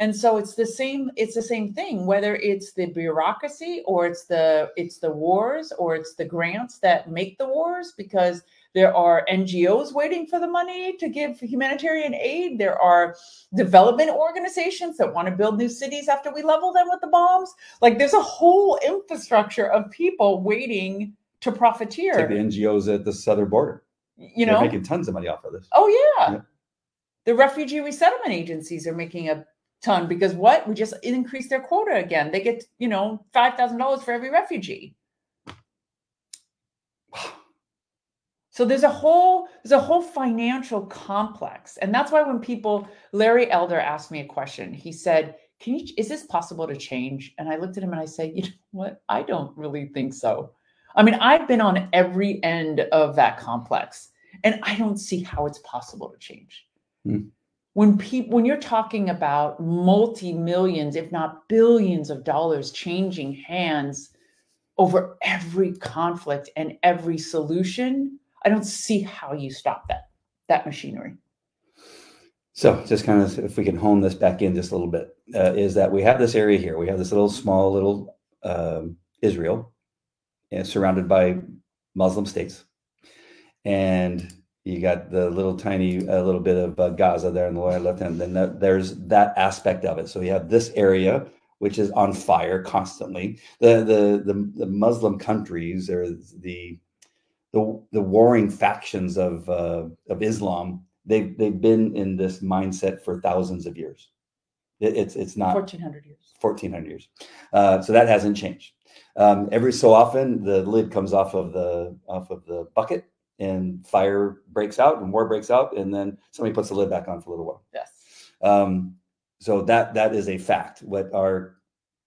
And so it's the same it's the same thing whether it's the bureaucracy or it's the it's the wars or it's the grants that make the wars because there are NGOs waiting for the money to give humanitarian aid. There are development organizations that want to build new cities after we level them with the bombs. Like there's a whole infrastructure of people waiting to profiteer. Like the NGOs at the southern border. you They're know making tons of money off of this. oh yeah. Yeah. the refugee resettlement agencies are making a ton because what? We just increased their quota again. They get you know $5000 for every refugee. So there's a whole there's a whole financial complex. And that's why when people larry elder asked me a question he said can you is this possible to change? And i looked at him and i said you know what? I don't really think so. I mean i've been on every end of that complex and i don't see how it's possible to change. Hmm. When people when you're talking about multi millions if not billions of dollars changing hands over every conflict and every solution i don't see how you stop that that machinery So, just kind of, if we can hone this back in just a little bit, uh, is that we have this area here. We have this little small little um, Israel, surrounded by Muslim states, and you got the little tiny uh, little bit of uh, Gaza there in the lower left hand. Then that, there's that aspect of it. So you have this area which is on fire constantly. The the the, the Muslim countries or the the the warring factions of uh, of Islam they've they've been in this mindset for thousands of years. It, it's it's not 1400 years 1400 years, uh, so that hasn't changed. Um, every so often, the lid comes off of the off of the bucket, and fire breaks out, and war breaks out, and then somebody puts the lid back on for a little while. yes Um, so that that is a fact. What our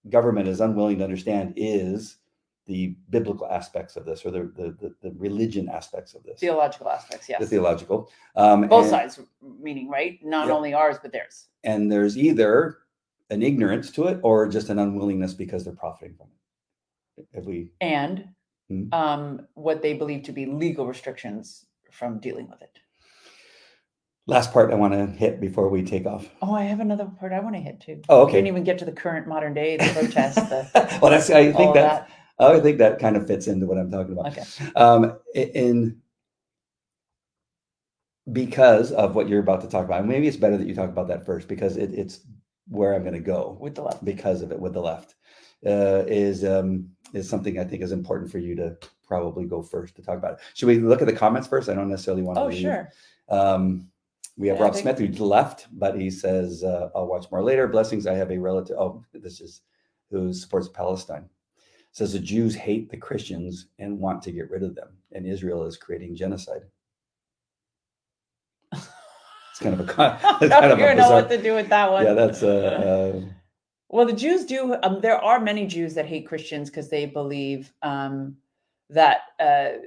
government is unwilling to understand is the biblical aspects of this, or the the, the, the religion aspects of this, theological aspects yes the theological. Um, both and- sides meaning right not Yeah. only ours but theirs and there's either an ignorance to it or just an unwillingness because they're profiting from it. If we and Mhm. um, what they believe to be legal restrictions from dealing with it last part I want to hit before we take off. oh i have another part i want to hit too Oh, we didn't even get to the current modern day the protests the well, that's I think of that, I think that kind of fits into what I'm talking about. okay Um, in because of what you're about to talk about, maybe it's better that you talk about that first because it, it's where I'm going to go with the left because of it with the left uh, is um, is something I think is important for you to probably go first to talk about it. Should we look at the comments first? I don't necessarily want to. oh leave. sure Um, we have Yeah, Rob think- Smith who left, but he says, uh, "I'll watch more later." Blessings. I have a relative. Oh, this is who supports Palestine. Says the Jews hate the Christians and want to get rid of them, and Israel is creating genocide. It's kind of a con- I it's kind of don't a know what to do with that one. Yeah, that's uh, uh, Well, the Jews do. Um, there are many Jews that hate Christians because they believe um, that uh,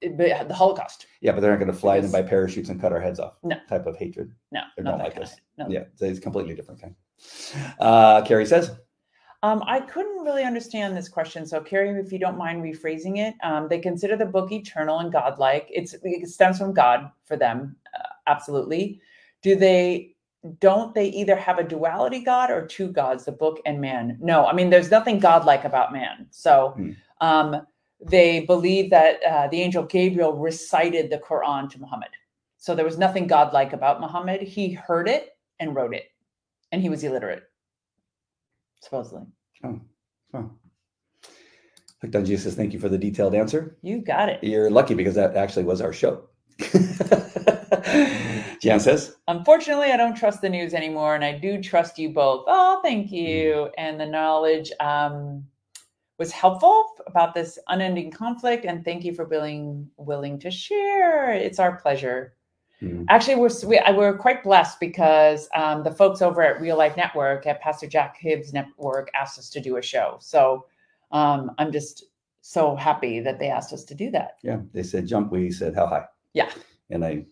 it- the Holocaust. yeah, but they're not going to fly in by parachutes and cut our heads off. No. type of hatred. No, They not don't like us. No. Yeah, it's a completely different kind. Uh, Carrie says, Um, I couldn't really understand this question. So, Carrie, if you don't mind rephrasing it, um, they consider the book eternal and godlike. It's, it stems from God for them, absolutely. Do they? Don't they either have a duality God or two gods, the book and man? No, I mean, there's nothing godlike about man. So, Hmm. um, they believe that uh, the angel Gabriel recited the Quran to Muhammad. So there was nothing godlike about Muhammad. He heard it and wrote it, and he was illiterate, supposedly. "Oh, oh." Hooked on Jesus. Thank you for the detailed answer. You got it. You're lucky because that actually was our show. Jan says, Unfortunately, I don't trust the news anymore, and I do trust you both. Oh, thank you. And the knowledge um, was helpful about this unending conflict, and thank you for being willing to share. It's our pleasure. Mhm. Actually, we're we, I- we're quite blessed because um, the folks over at Real Life Network at Pastor Jack Hibbs Network asked us to do a show. So um, I'm just so happy that they asked us to do that. yeah, they said jump. We said how high. Yeah. And I.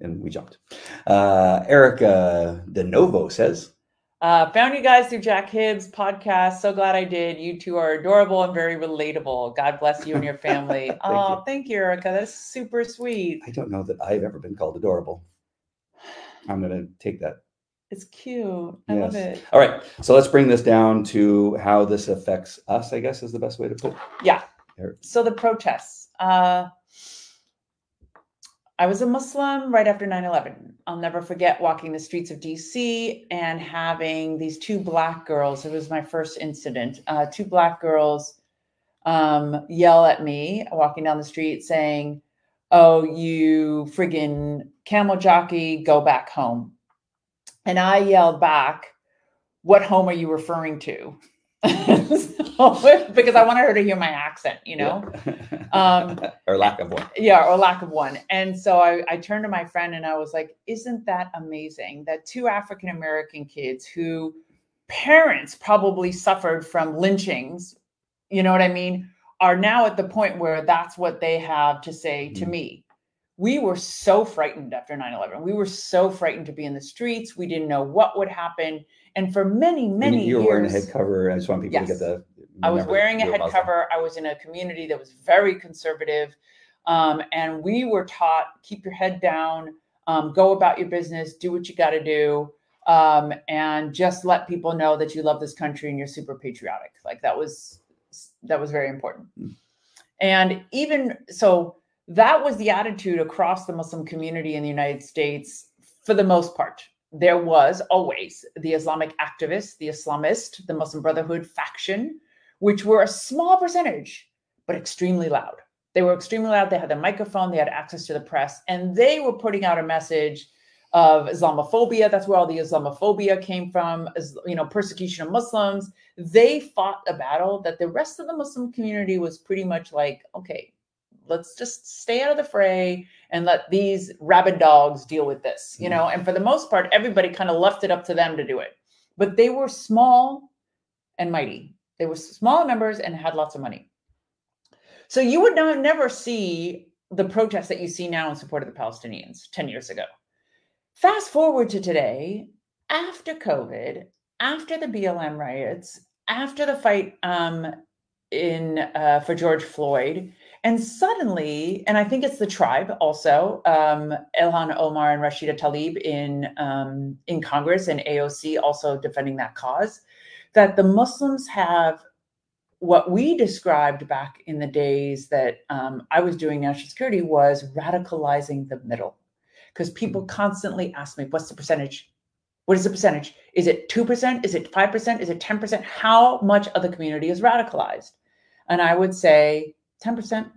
and we jumped. Uh, Erica De Novo says, Uh, found you guys through Jack Hibbs podcast. So glad I did. You two are adorable and very relatable. God bless you and your family. Thank oh, you. thank you, Erica. That's super sweet. I don't know that I've ever been called adorable. I'm going to take that. It's cute. I love it. All right. So let's bring this down to how this affects us, I guess is the best way to put it. Yeah. So the protests. Uh, I was a Muslim right after 9 11. I'll never forget walking the streets of DC and having these two black girls. It was my first incident. Uh, two black girls um, yell at me walking down the street saying, Oh, you friggin' camel jockey, go back home. And I yelled back, What home are you referring to? So, because I wanted her to hear my accent, you know? Um, or lack of one. yeah or lack of one and so I, I turned to my friend and i was like isn't that amazing that two african american kids who parents probably suffered from lynchings you know what i mean are now at the point where that's what they have to say to Mhm. me we were so frightened after 9-11 we were so frightened to be in the streets we didn't know what would happen and for many many you were years wearing a head cover. I just want people to get the. I was wearing a head Muslim. cover. I was in a community that was very conservative. Um, and we were taught keep your head down, um, go about your business, do what you got to do, um, and just let people know that you love this country and you're super patriotic. Like that was that was very important. Mm. And even so, that was the attitude across the Muslim community in the United States for the most part there was always the Islamic activists, the Islamist, the Muslim Brotherhood faction, which were a small percentage, but extremely loud. They were extremely loud. They had the microphone, they had access to the press, and they were putting out a message of Islamophobia. That's where all the Islamophobia came from, is, you know, persecution of Muslims. They fought a battle that the rest of the Muslim community was pretty much like, okay, let's just stay out of the fray and let these rabid dogs deal with this, you know. And for the most part, everybody kind of left it up to them to do it. But they were small and mighty. They were small members and had lots of money. So you would not, never see the protests that you see now in support of the Palestinians 10 years ago. Fast forward to today, after COVID, after the BLM riots, after the fight um, in uh, for George Floyd, and suddenly, and I think it's the tribe also, um, Ilhan Omar and Rashida Tlaib in um, in Congress and AOC also defending that cause, that the Muslims have what we described back in the days that um, I was doing national security was radicalizing the middle, because people constantly ask me, "What's the percentage? What is the percentage? Is it two percent? Is it five percent? Is it ten percent? How much of the community is radicalized?" And I would say 10%.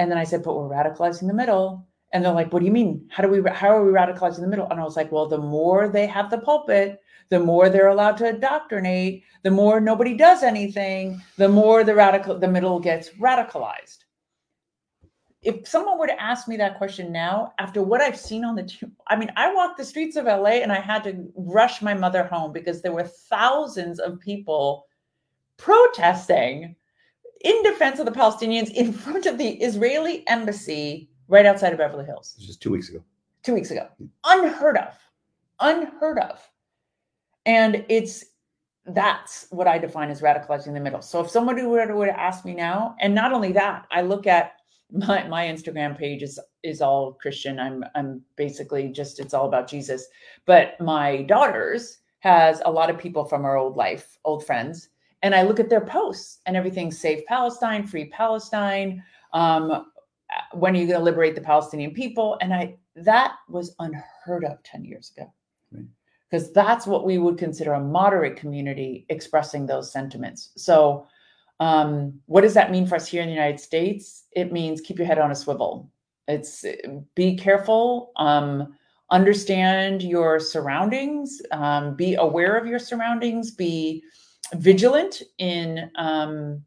And then I said, but we're radicalizing the middle. And they're like, what do you mean? How do we, how are we radicalizing the middle? And I was like, well, the more they have the pulpit, the more they're allowed to indoctrinate, the more nobody does anything, the more the radical, the middle gets radicalized. If someone were to ask me that question now, after what I've seen on the, I mean, I walked the streets of LA and I had to rush my mother home because there were thousands of people protesting in defense of the Palestinians in front of the Israeli embassy right outside of Beverly Hills Just two weeks ago. two weeks ago. Unheard of. Unheard of. And it's that's what I define as radicalizing the middle. So if somebody were to, were to ask me now, and not only that, I look at my, my Instagram page is is all Christian. I'm I'm basically just it's all about Jesus. But my daughters has a lot of people from our old life, old friends, and I look at their posts and everything save Palestine, free Palestine. Um, when are you going to liberate the Palestinian people? And I that was unheard of 10 years ago. Right. Because that's what we would consider a moderate community expressing those sentiments. So um, what does that mean for us here in the United States? It means keep your head on a swivel. It's be careful, um, understand your surroundings, um, be aware of your surroundings, be vigilant in um,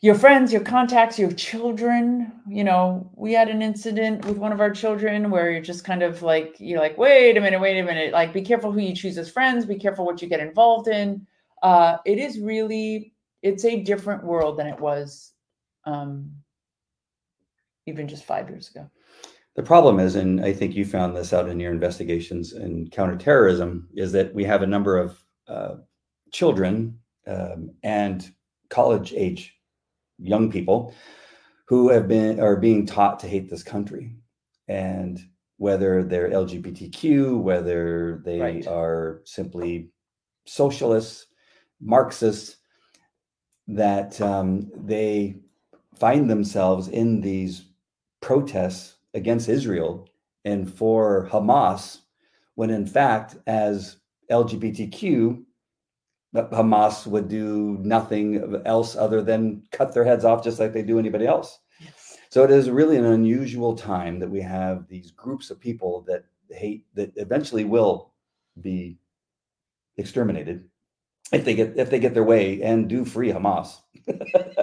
your friends, your contacts, your children. You know, we had an incident with one of our children where you're just kind of like, you're like, wait a minute, wait a minute. Like, be careful who you choose as friends, be careful what you get involved in. Uh, it is really, it's a different world than it was um, even just five years ago. The problem is, and I think you found this out in your investigations in counterterrorism, is that we have a number of uh, children um, and college age young people who have been are being taught to hate this country, and whether they're LGBTQ, whether they Right. are simply socialists, Marxists, that um, they find themselves in these protests against Israel and for Hamas, when in fact, as LGBTQ, Hamas would do nothing else other than cut their heads off just like they do anybody else. Yes. So it is really an unusual time that we have these groups of people that hate that eventually will be exterminated if they get if they get their way and do free Hamas.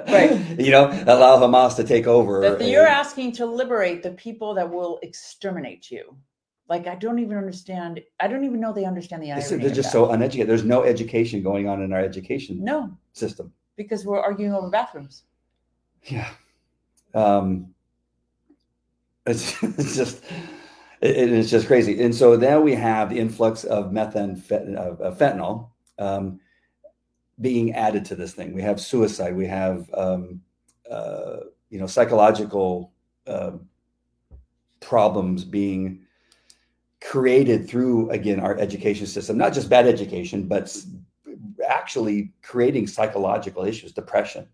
Right. You know, allow Hamas to take over. That you're and- asking to liberate the people that will exterminate you. Like I don't even understand. I don't even know they understand the irony. they're just so uneducated. There's no education going on in our education no, system. because we're arguing over bathrooms. Yeah. Um, it's, it's just it, it is just crazy. And so now we have the influx of methamphetamine of, of fentanyl um, being added to this thing. We have suicide. We have um, uh, you know psychological um problems being created through again our education system. Not just bad education, but actually creating psychological issues, depression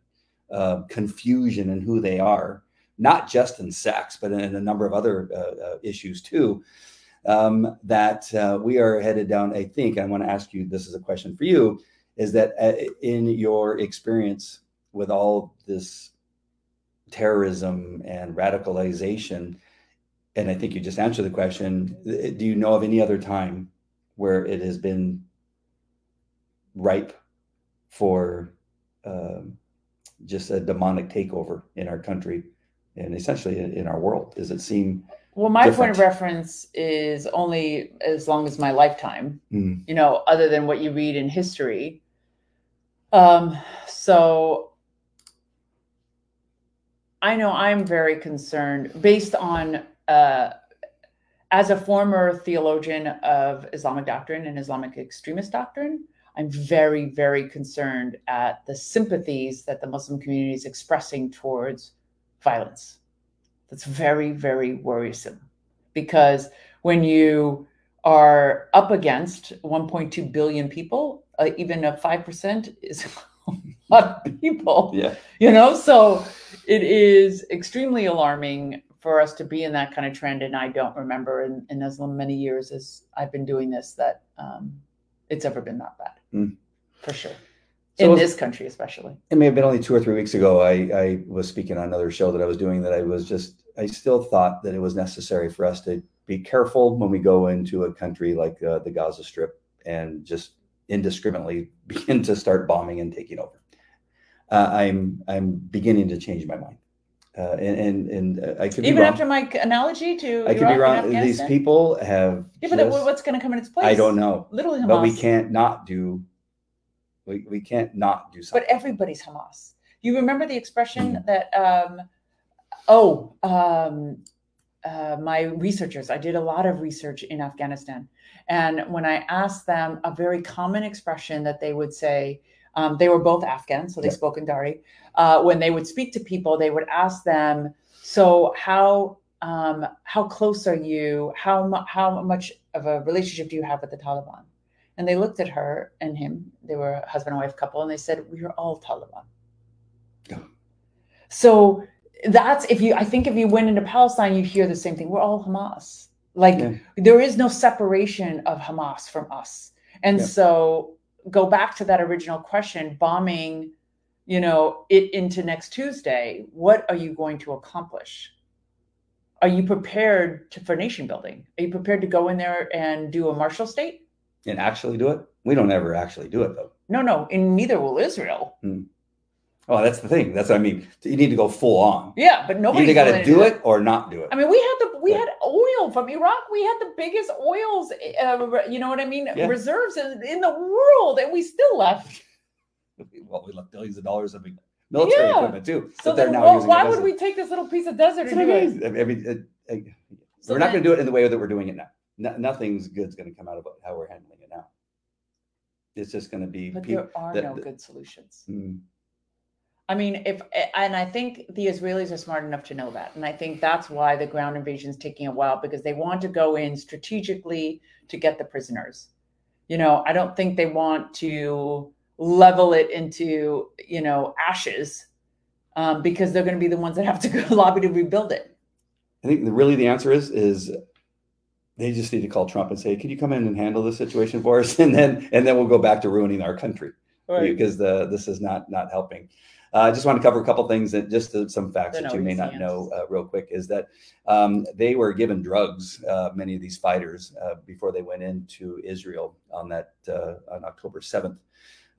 uh, confusion in who they are, not just in sex, but in, a number of other uh, uh, issues too. Um, that uh, we are headed down. I think I want to ask you. This is a question for you. Is that uh, in your experience with all this terrorism and radicalization? And I think you just answered the question. Do you know of any other time where it has been ripe for um, just a demonic takeover in our country and essentially in, our world? Does it seem Well, my point of reference is only as long as my lifetime. Hmm. You know, other than what you read in history. Um, so I know I'm very concerned based on uh, as a former theologian of Islamic doctrine and Islamic extremist doctrine, I'm very, very concerned at the sympathies that the Muslim community is expressing towards violence. That's very, very worrisome because when you are up against 1.2 billion people, uh, even a 5% is a lot of people yeah you know so it is extremely alarming for us to be in that kind of trend and i don't remember in, in as many years as i've been doing this that um, it's ever been that bad. Mm. for sure. So in was- this country especially. It may have been only two or three weeks ago I, I was speaking on another show that i was doing that i was just i still thought that it was necessary for us to be careful when we go into a country like uh, the gaza strip and just indiscriminately begin to start bombing and taking over. Uh, i'm i'm beginning to change my mind uh, and and, and uh, i could be even after my analogy to i could be wrong these people have yeah but just- what's going to come in its place i don't know literally Hamas. but we can't not do we, we can't not do something but everybody's Hamas. You remember the expression Mm. that, um, oh, um, uh, my researchers, I did a lot of research in Afghanistan. And when I asked them a very common expression that they would say, um, they were both Afghan, so they Yeah. spoke in Dari. Uh, when they would speak to people, they would ask them, so how um, how close are you? How mu- how much of a relationship do you have with the Taliban? And they looked at her and him. They were a husband and wife couple, and they said, "We are all Taliban." Yeah. So that's if you. I think if you went into Palestine, you hear the same thing. We're all Hamas. Like Yeah. there is no separation of Hamas from us. And Yeah. so go back to that original question: bombing, you know, it into next Tuesday. What are you going to accomplish? Are you prepared to, for nation building? Are you prepared to go in there and do a martial state? and actually do it we don't ever actually do it though No, no, and neither will Israel. Hmm. Oh, that's the thing. That's what I mean. You need to go full on. Yeah, but You nobody either got to do it or not do it. I mean, we had the we Yeah. had oil from Iraq. We had the biggest oils, uh, you know what I mean, Yeah. reserves in, in the world, and we still left. well, we left billions of dollars of military Yeah. equipment too. So they're then, now well, why would we take this little piece of desert That's and do I it? mean. I mean, So we're not going to do it in the way that we're doing it now. No, nothing's good's going to come out of how we're handling it now. It's just going to be. But peop- there are the- no the- good solutions. Mm, I mean, if and I think the Israelis are smart enough to know that, and I think that's why the ground invasion is taking a while because they want to go in strategically to get the prisoners. You know, I don't think they want to level it into you know ashes um, because they're going to be the ones that have to go lobby to rebuild it. I think the, really the answer is is they just need to call Trump and say, "Can you come in and handle this situation for us?" And then and then we'll go back to ruining our country because the this is not not helping. Uh, I just want to cover a couple things that just some facts They're that you may not know uh, real quick is that um, they were given drugs. Uh, many of these fighters uh, before they went into Israel on that uh, on October seventh,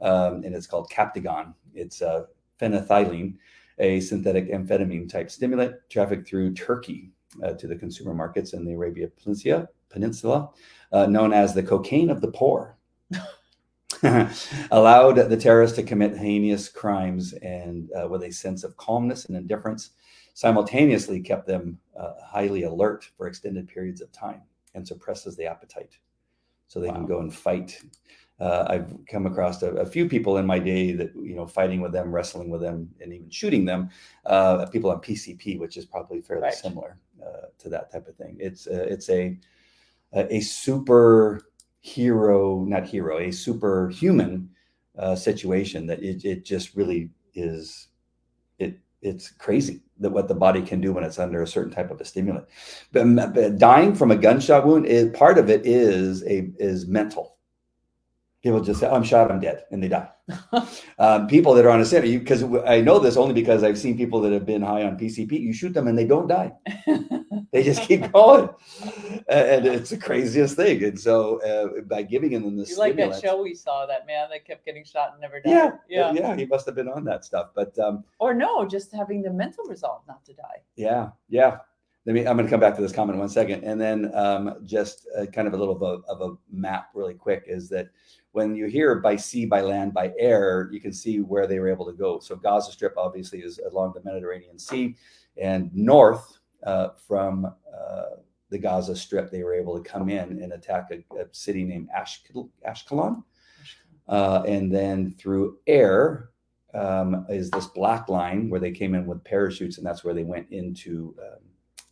um, and it's called Captagon. It's uh, fenethylline, a synthetic amphetamine type stimulant trafficked through Turkey uh, to the consumer markets in the Arabia Peninsula, Peninsula uh, known as the cocaine of the poor. allowed the terrorists to commit heinous crimes and uh, with a sense of calmness and indifference, simultaneously kept them uh, highly alert for extended periods of time and suppresses the appetite. So they can go and fight. Uh, I've come across a, a few people in my day that, you know, fighting with them, wrestling with them, and even shooting them. Uh, people on PCP, which is probably fairly Right. similar uh, to that type of thing. It's uh, it's a, a super hero, not hero, a superhuman uh, situation that it, it just really is. It it's crazy that what the body can do when it's under a certain type of a stimulant. But, but dying from a gunshot wound, is, part of it is a is mental. People just say, oh, "I'm shot, I'm dead," and they die. um, people that are on a center, because I know this only because I've seen people that have been high on PCP. You shoot them and they don't die; they just keep going, and it's the craziest thing. And so, uh, by giving them this, you like that show we saw that man that kept getting shot and never died? Yeah, yeah. yeah, he must have been on that stuff. But um, Or no, just having the mental resolve not to die. Yeah, yeah. Let me. I'm going to come back to this comment in one second, and then um, just uh, kind of a little bit of a map, really quick, is that when you hear by sea, by land, by air, you can see where they were able to go. So Gaza Strip obviously is along the Mediterranean Sea, and north uh, from uh, the Gaza Strip, they were able to come in and attack a, a city named Ashkel- Ashkelon, uh, and then through air um, is this black line where they came in with parachutes, and that's where they went into. Um,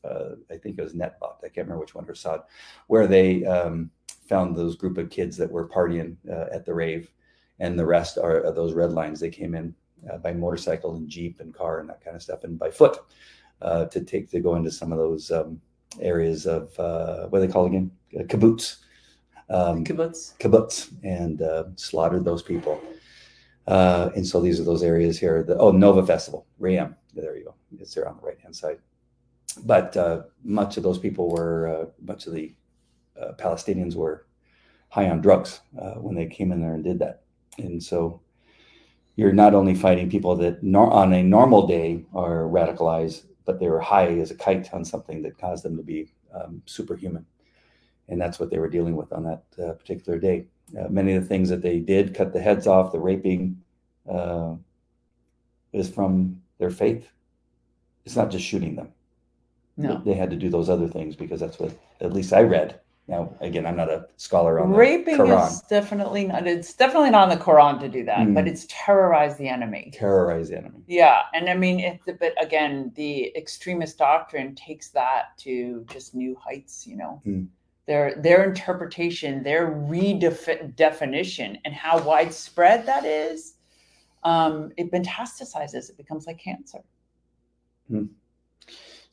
uh, I think it was Netivot. I can't remember which one or Sod, where they um, found those group of kids that were partying uh, at the rave, and the rest are, are those red lines. They came in uh, by motorcycle and jeep and car and that kind of stuff, and by foot uh, to take to go into some of those um, areas of uh, what do they call again uh, kibbutz. Um, Kibbutz. kibbutz and uh, slaughtered those people. Uh, and so these are those areas here. The, oh, Nova Festival, Re'im. There you go. It's there on the right hand side. But uh, much of those people were, uh, much of the uh, Palestinians were high on drugs uh, when they came in there and did that. And so you're not only fighting people that nor- on a normal day are radicalized, but they were high as a kite on something that caused them to be um, superhuman and that's what they were dealing with on that uh, particular day. Uh, many of the things that they did, cut the heads off, the raping, uh, is from their faith. It's not just shooting them. No. They had to do those other things because that's what, at least I read. Now, again, I'm not a scholar on the Raping Quran. is definitely not. It's definitely not in the Quran to do that, Mm. but it's terrorize the enemy. Terrorize the enemy. Yeah, and I mean, it, but again, the extremist doctrine takes that to just new heights. You know, Mm. their their interpretation, their redefinition, and how widespread that is. Um, it metastasizes. It becomes like cancer.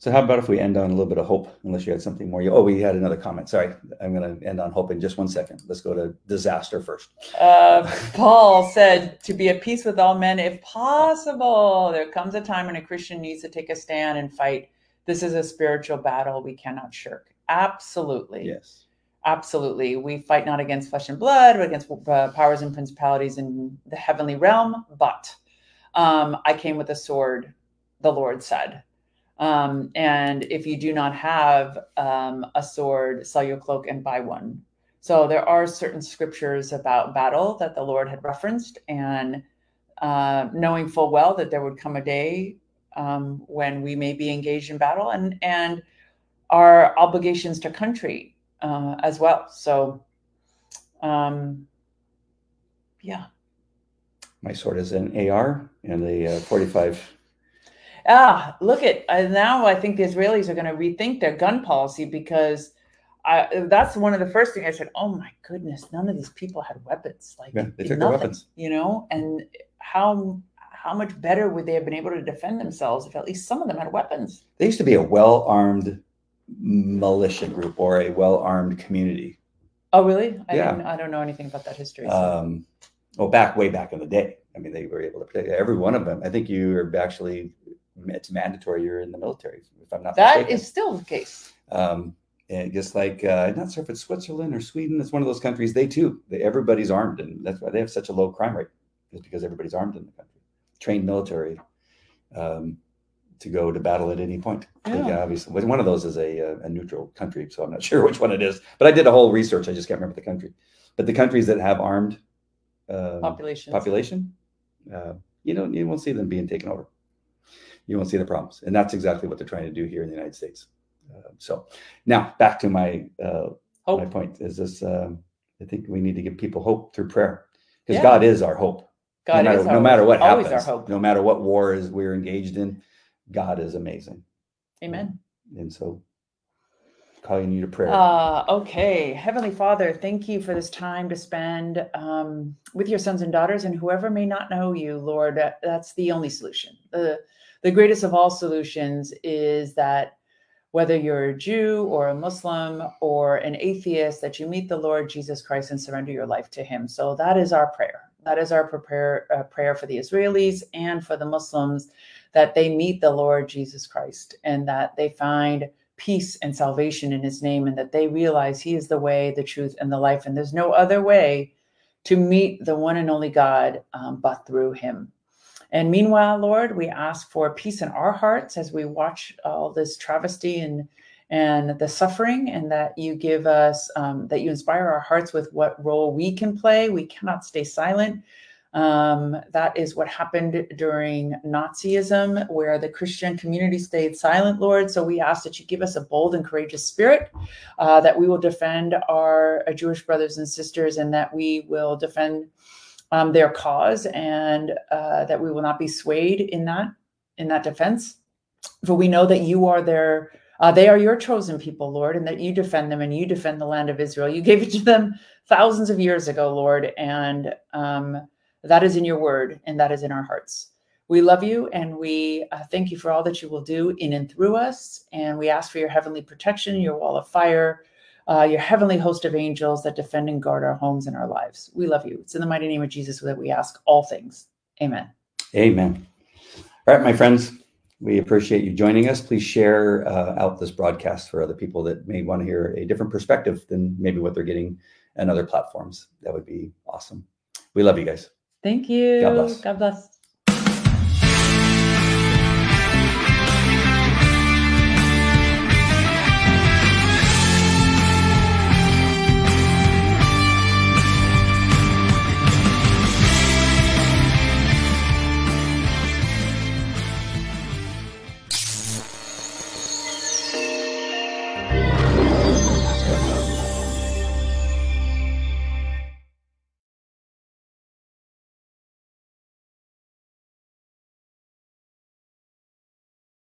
So, how about if we end on a little bit of hope? Unless you had something more. You, oh, we had another comment. Sorry, I'm going to end on hope in just one second. Let's go to disaster first. Uh, Paul said to be at peace with all men if possible. There comes a time when a Christian needs to take a stand and fight. This is a spiritual battle we cannot shirk. Absolutely. Yes. Absolutely. We fight not against flesh and blood, but against uh, powers and principalities in the heavenly realm. But um, I came with a sword, the Lord said. Um, and if you do not have um, a sword, sell your cloak and buy one. So there are certain scriptures about battle that the Lord had referenced, and uh, knowing full well that there would come a day um, when we may be engaged in battle, and and our obligations to country uh, as well. So, um, yeah. My sword is an AR and a uh, 45. Ah, look at uh, now. I think the Israelis are going to rethink their gun policy because I, that's one of the first things I said. Oh my goodness, none of these people had weapons. Like Yeah, they took their nothing, weapons. you know. And how how much better would they have been able to defend themselves if at least some of them had weapons? They used to be a well armed militia group or a well armed community. Oh, really? I Yeah. I don't know anything about that history. so- Um, well, back way back in the day. I mean, they were able to protect every one of them. I think you are actually, it's mandatory you're in the military, if I'm not that mistaken. is still the case. Um, and just like uh, I'm not sure if it's Switzerland or Sweden, it's one of those countries. They too, they, everybody's armed, and that's why they have such a low crime rate, is because everybody's armed in the country, trained military um, to go to battle at any point. Yeah. yeah, obviously, one of those is a, uh, a neutral country, so I'm not sure which one it is. But I did a whole research. I just can't remember the country. But the countries that have armed um, Population. population, uh, you don't you won't see them being taken over. You won't see the problems, and that's exactly what they're trying to do here in the United States. Uh, so now back to my uh, my point is this: um, I think we need to give people hope through prayer because Yeah. God is our hope. God no matter, is our no matter what always happens, our hope. no matter what war is we're engaged in, God is amazing, Amen. and so calling you to prayer. Uh, okay. Heavenly Father, thank you for this time to spend um, with your sons and daughters and whoever may not know you, Lord. That's the only solution. The, the greatest of all solutions is that whether you're a Jew or a Muslim or an atheist, that you meet the Lord Jesus Christ and surrender your life to him. So that is our prayer. That is our prepare, uh, prayer for the Israelis and for the Muslims that they meet the Lord Jesus Christ and that they find peace and salvation in his name and that they realize he is the way, the truth, and the life. And there's no other way to meet the one and only God um, but through him. And meanwhile, Lord, we ask for peace in our hearts as we watch all this travesty and and the suffering, and that you give us, um, that you inspire our hearts with what role we can play. We cannot stay silent. Um, that is what happened during Nazism, where the Christian community stayed silent, Lord. So we ask that you give us a bold and courageous spirit, uh, that we will defend our uh, Jewish brothers and sisters, and that we will defend um, their cause, and uh, that we will not be swayed in that in that defense. For we know that you are their uh, they are your chosen people, Lord, and that you defend them and you defend the land of Israel. You gave it to them thousands of years ago, Lord, and um, that is in your word and that is in our hearts. We love you and we uh, thank you for all that you will do in and through us. And we ask for your heavenly protection, your wall of fire, uh, your heavenly host of angels that defend and guard our homes and our lives. We love you. It's in the mighty name of Jesus that we ask all things. Amen. Amen. All right, my friends, we appreciate you joining us. Please share uh, out this broadcast for other people that may want to hear a different perspective than maybe what they're getting on other platforms. That would be awesome. We love you guys. Thank you. God bless. God bless.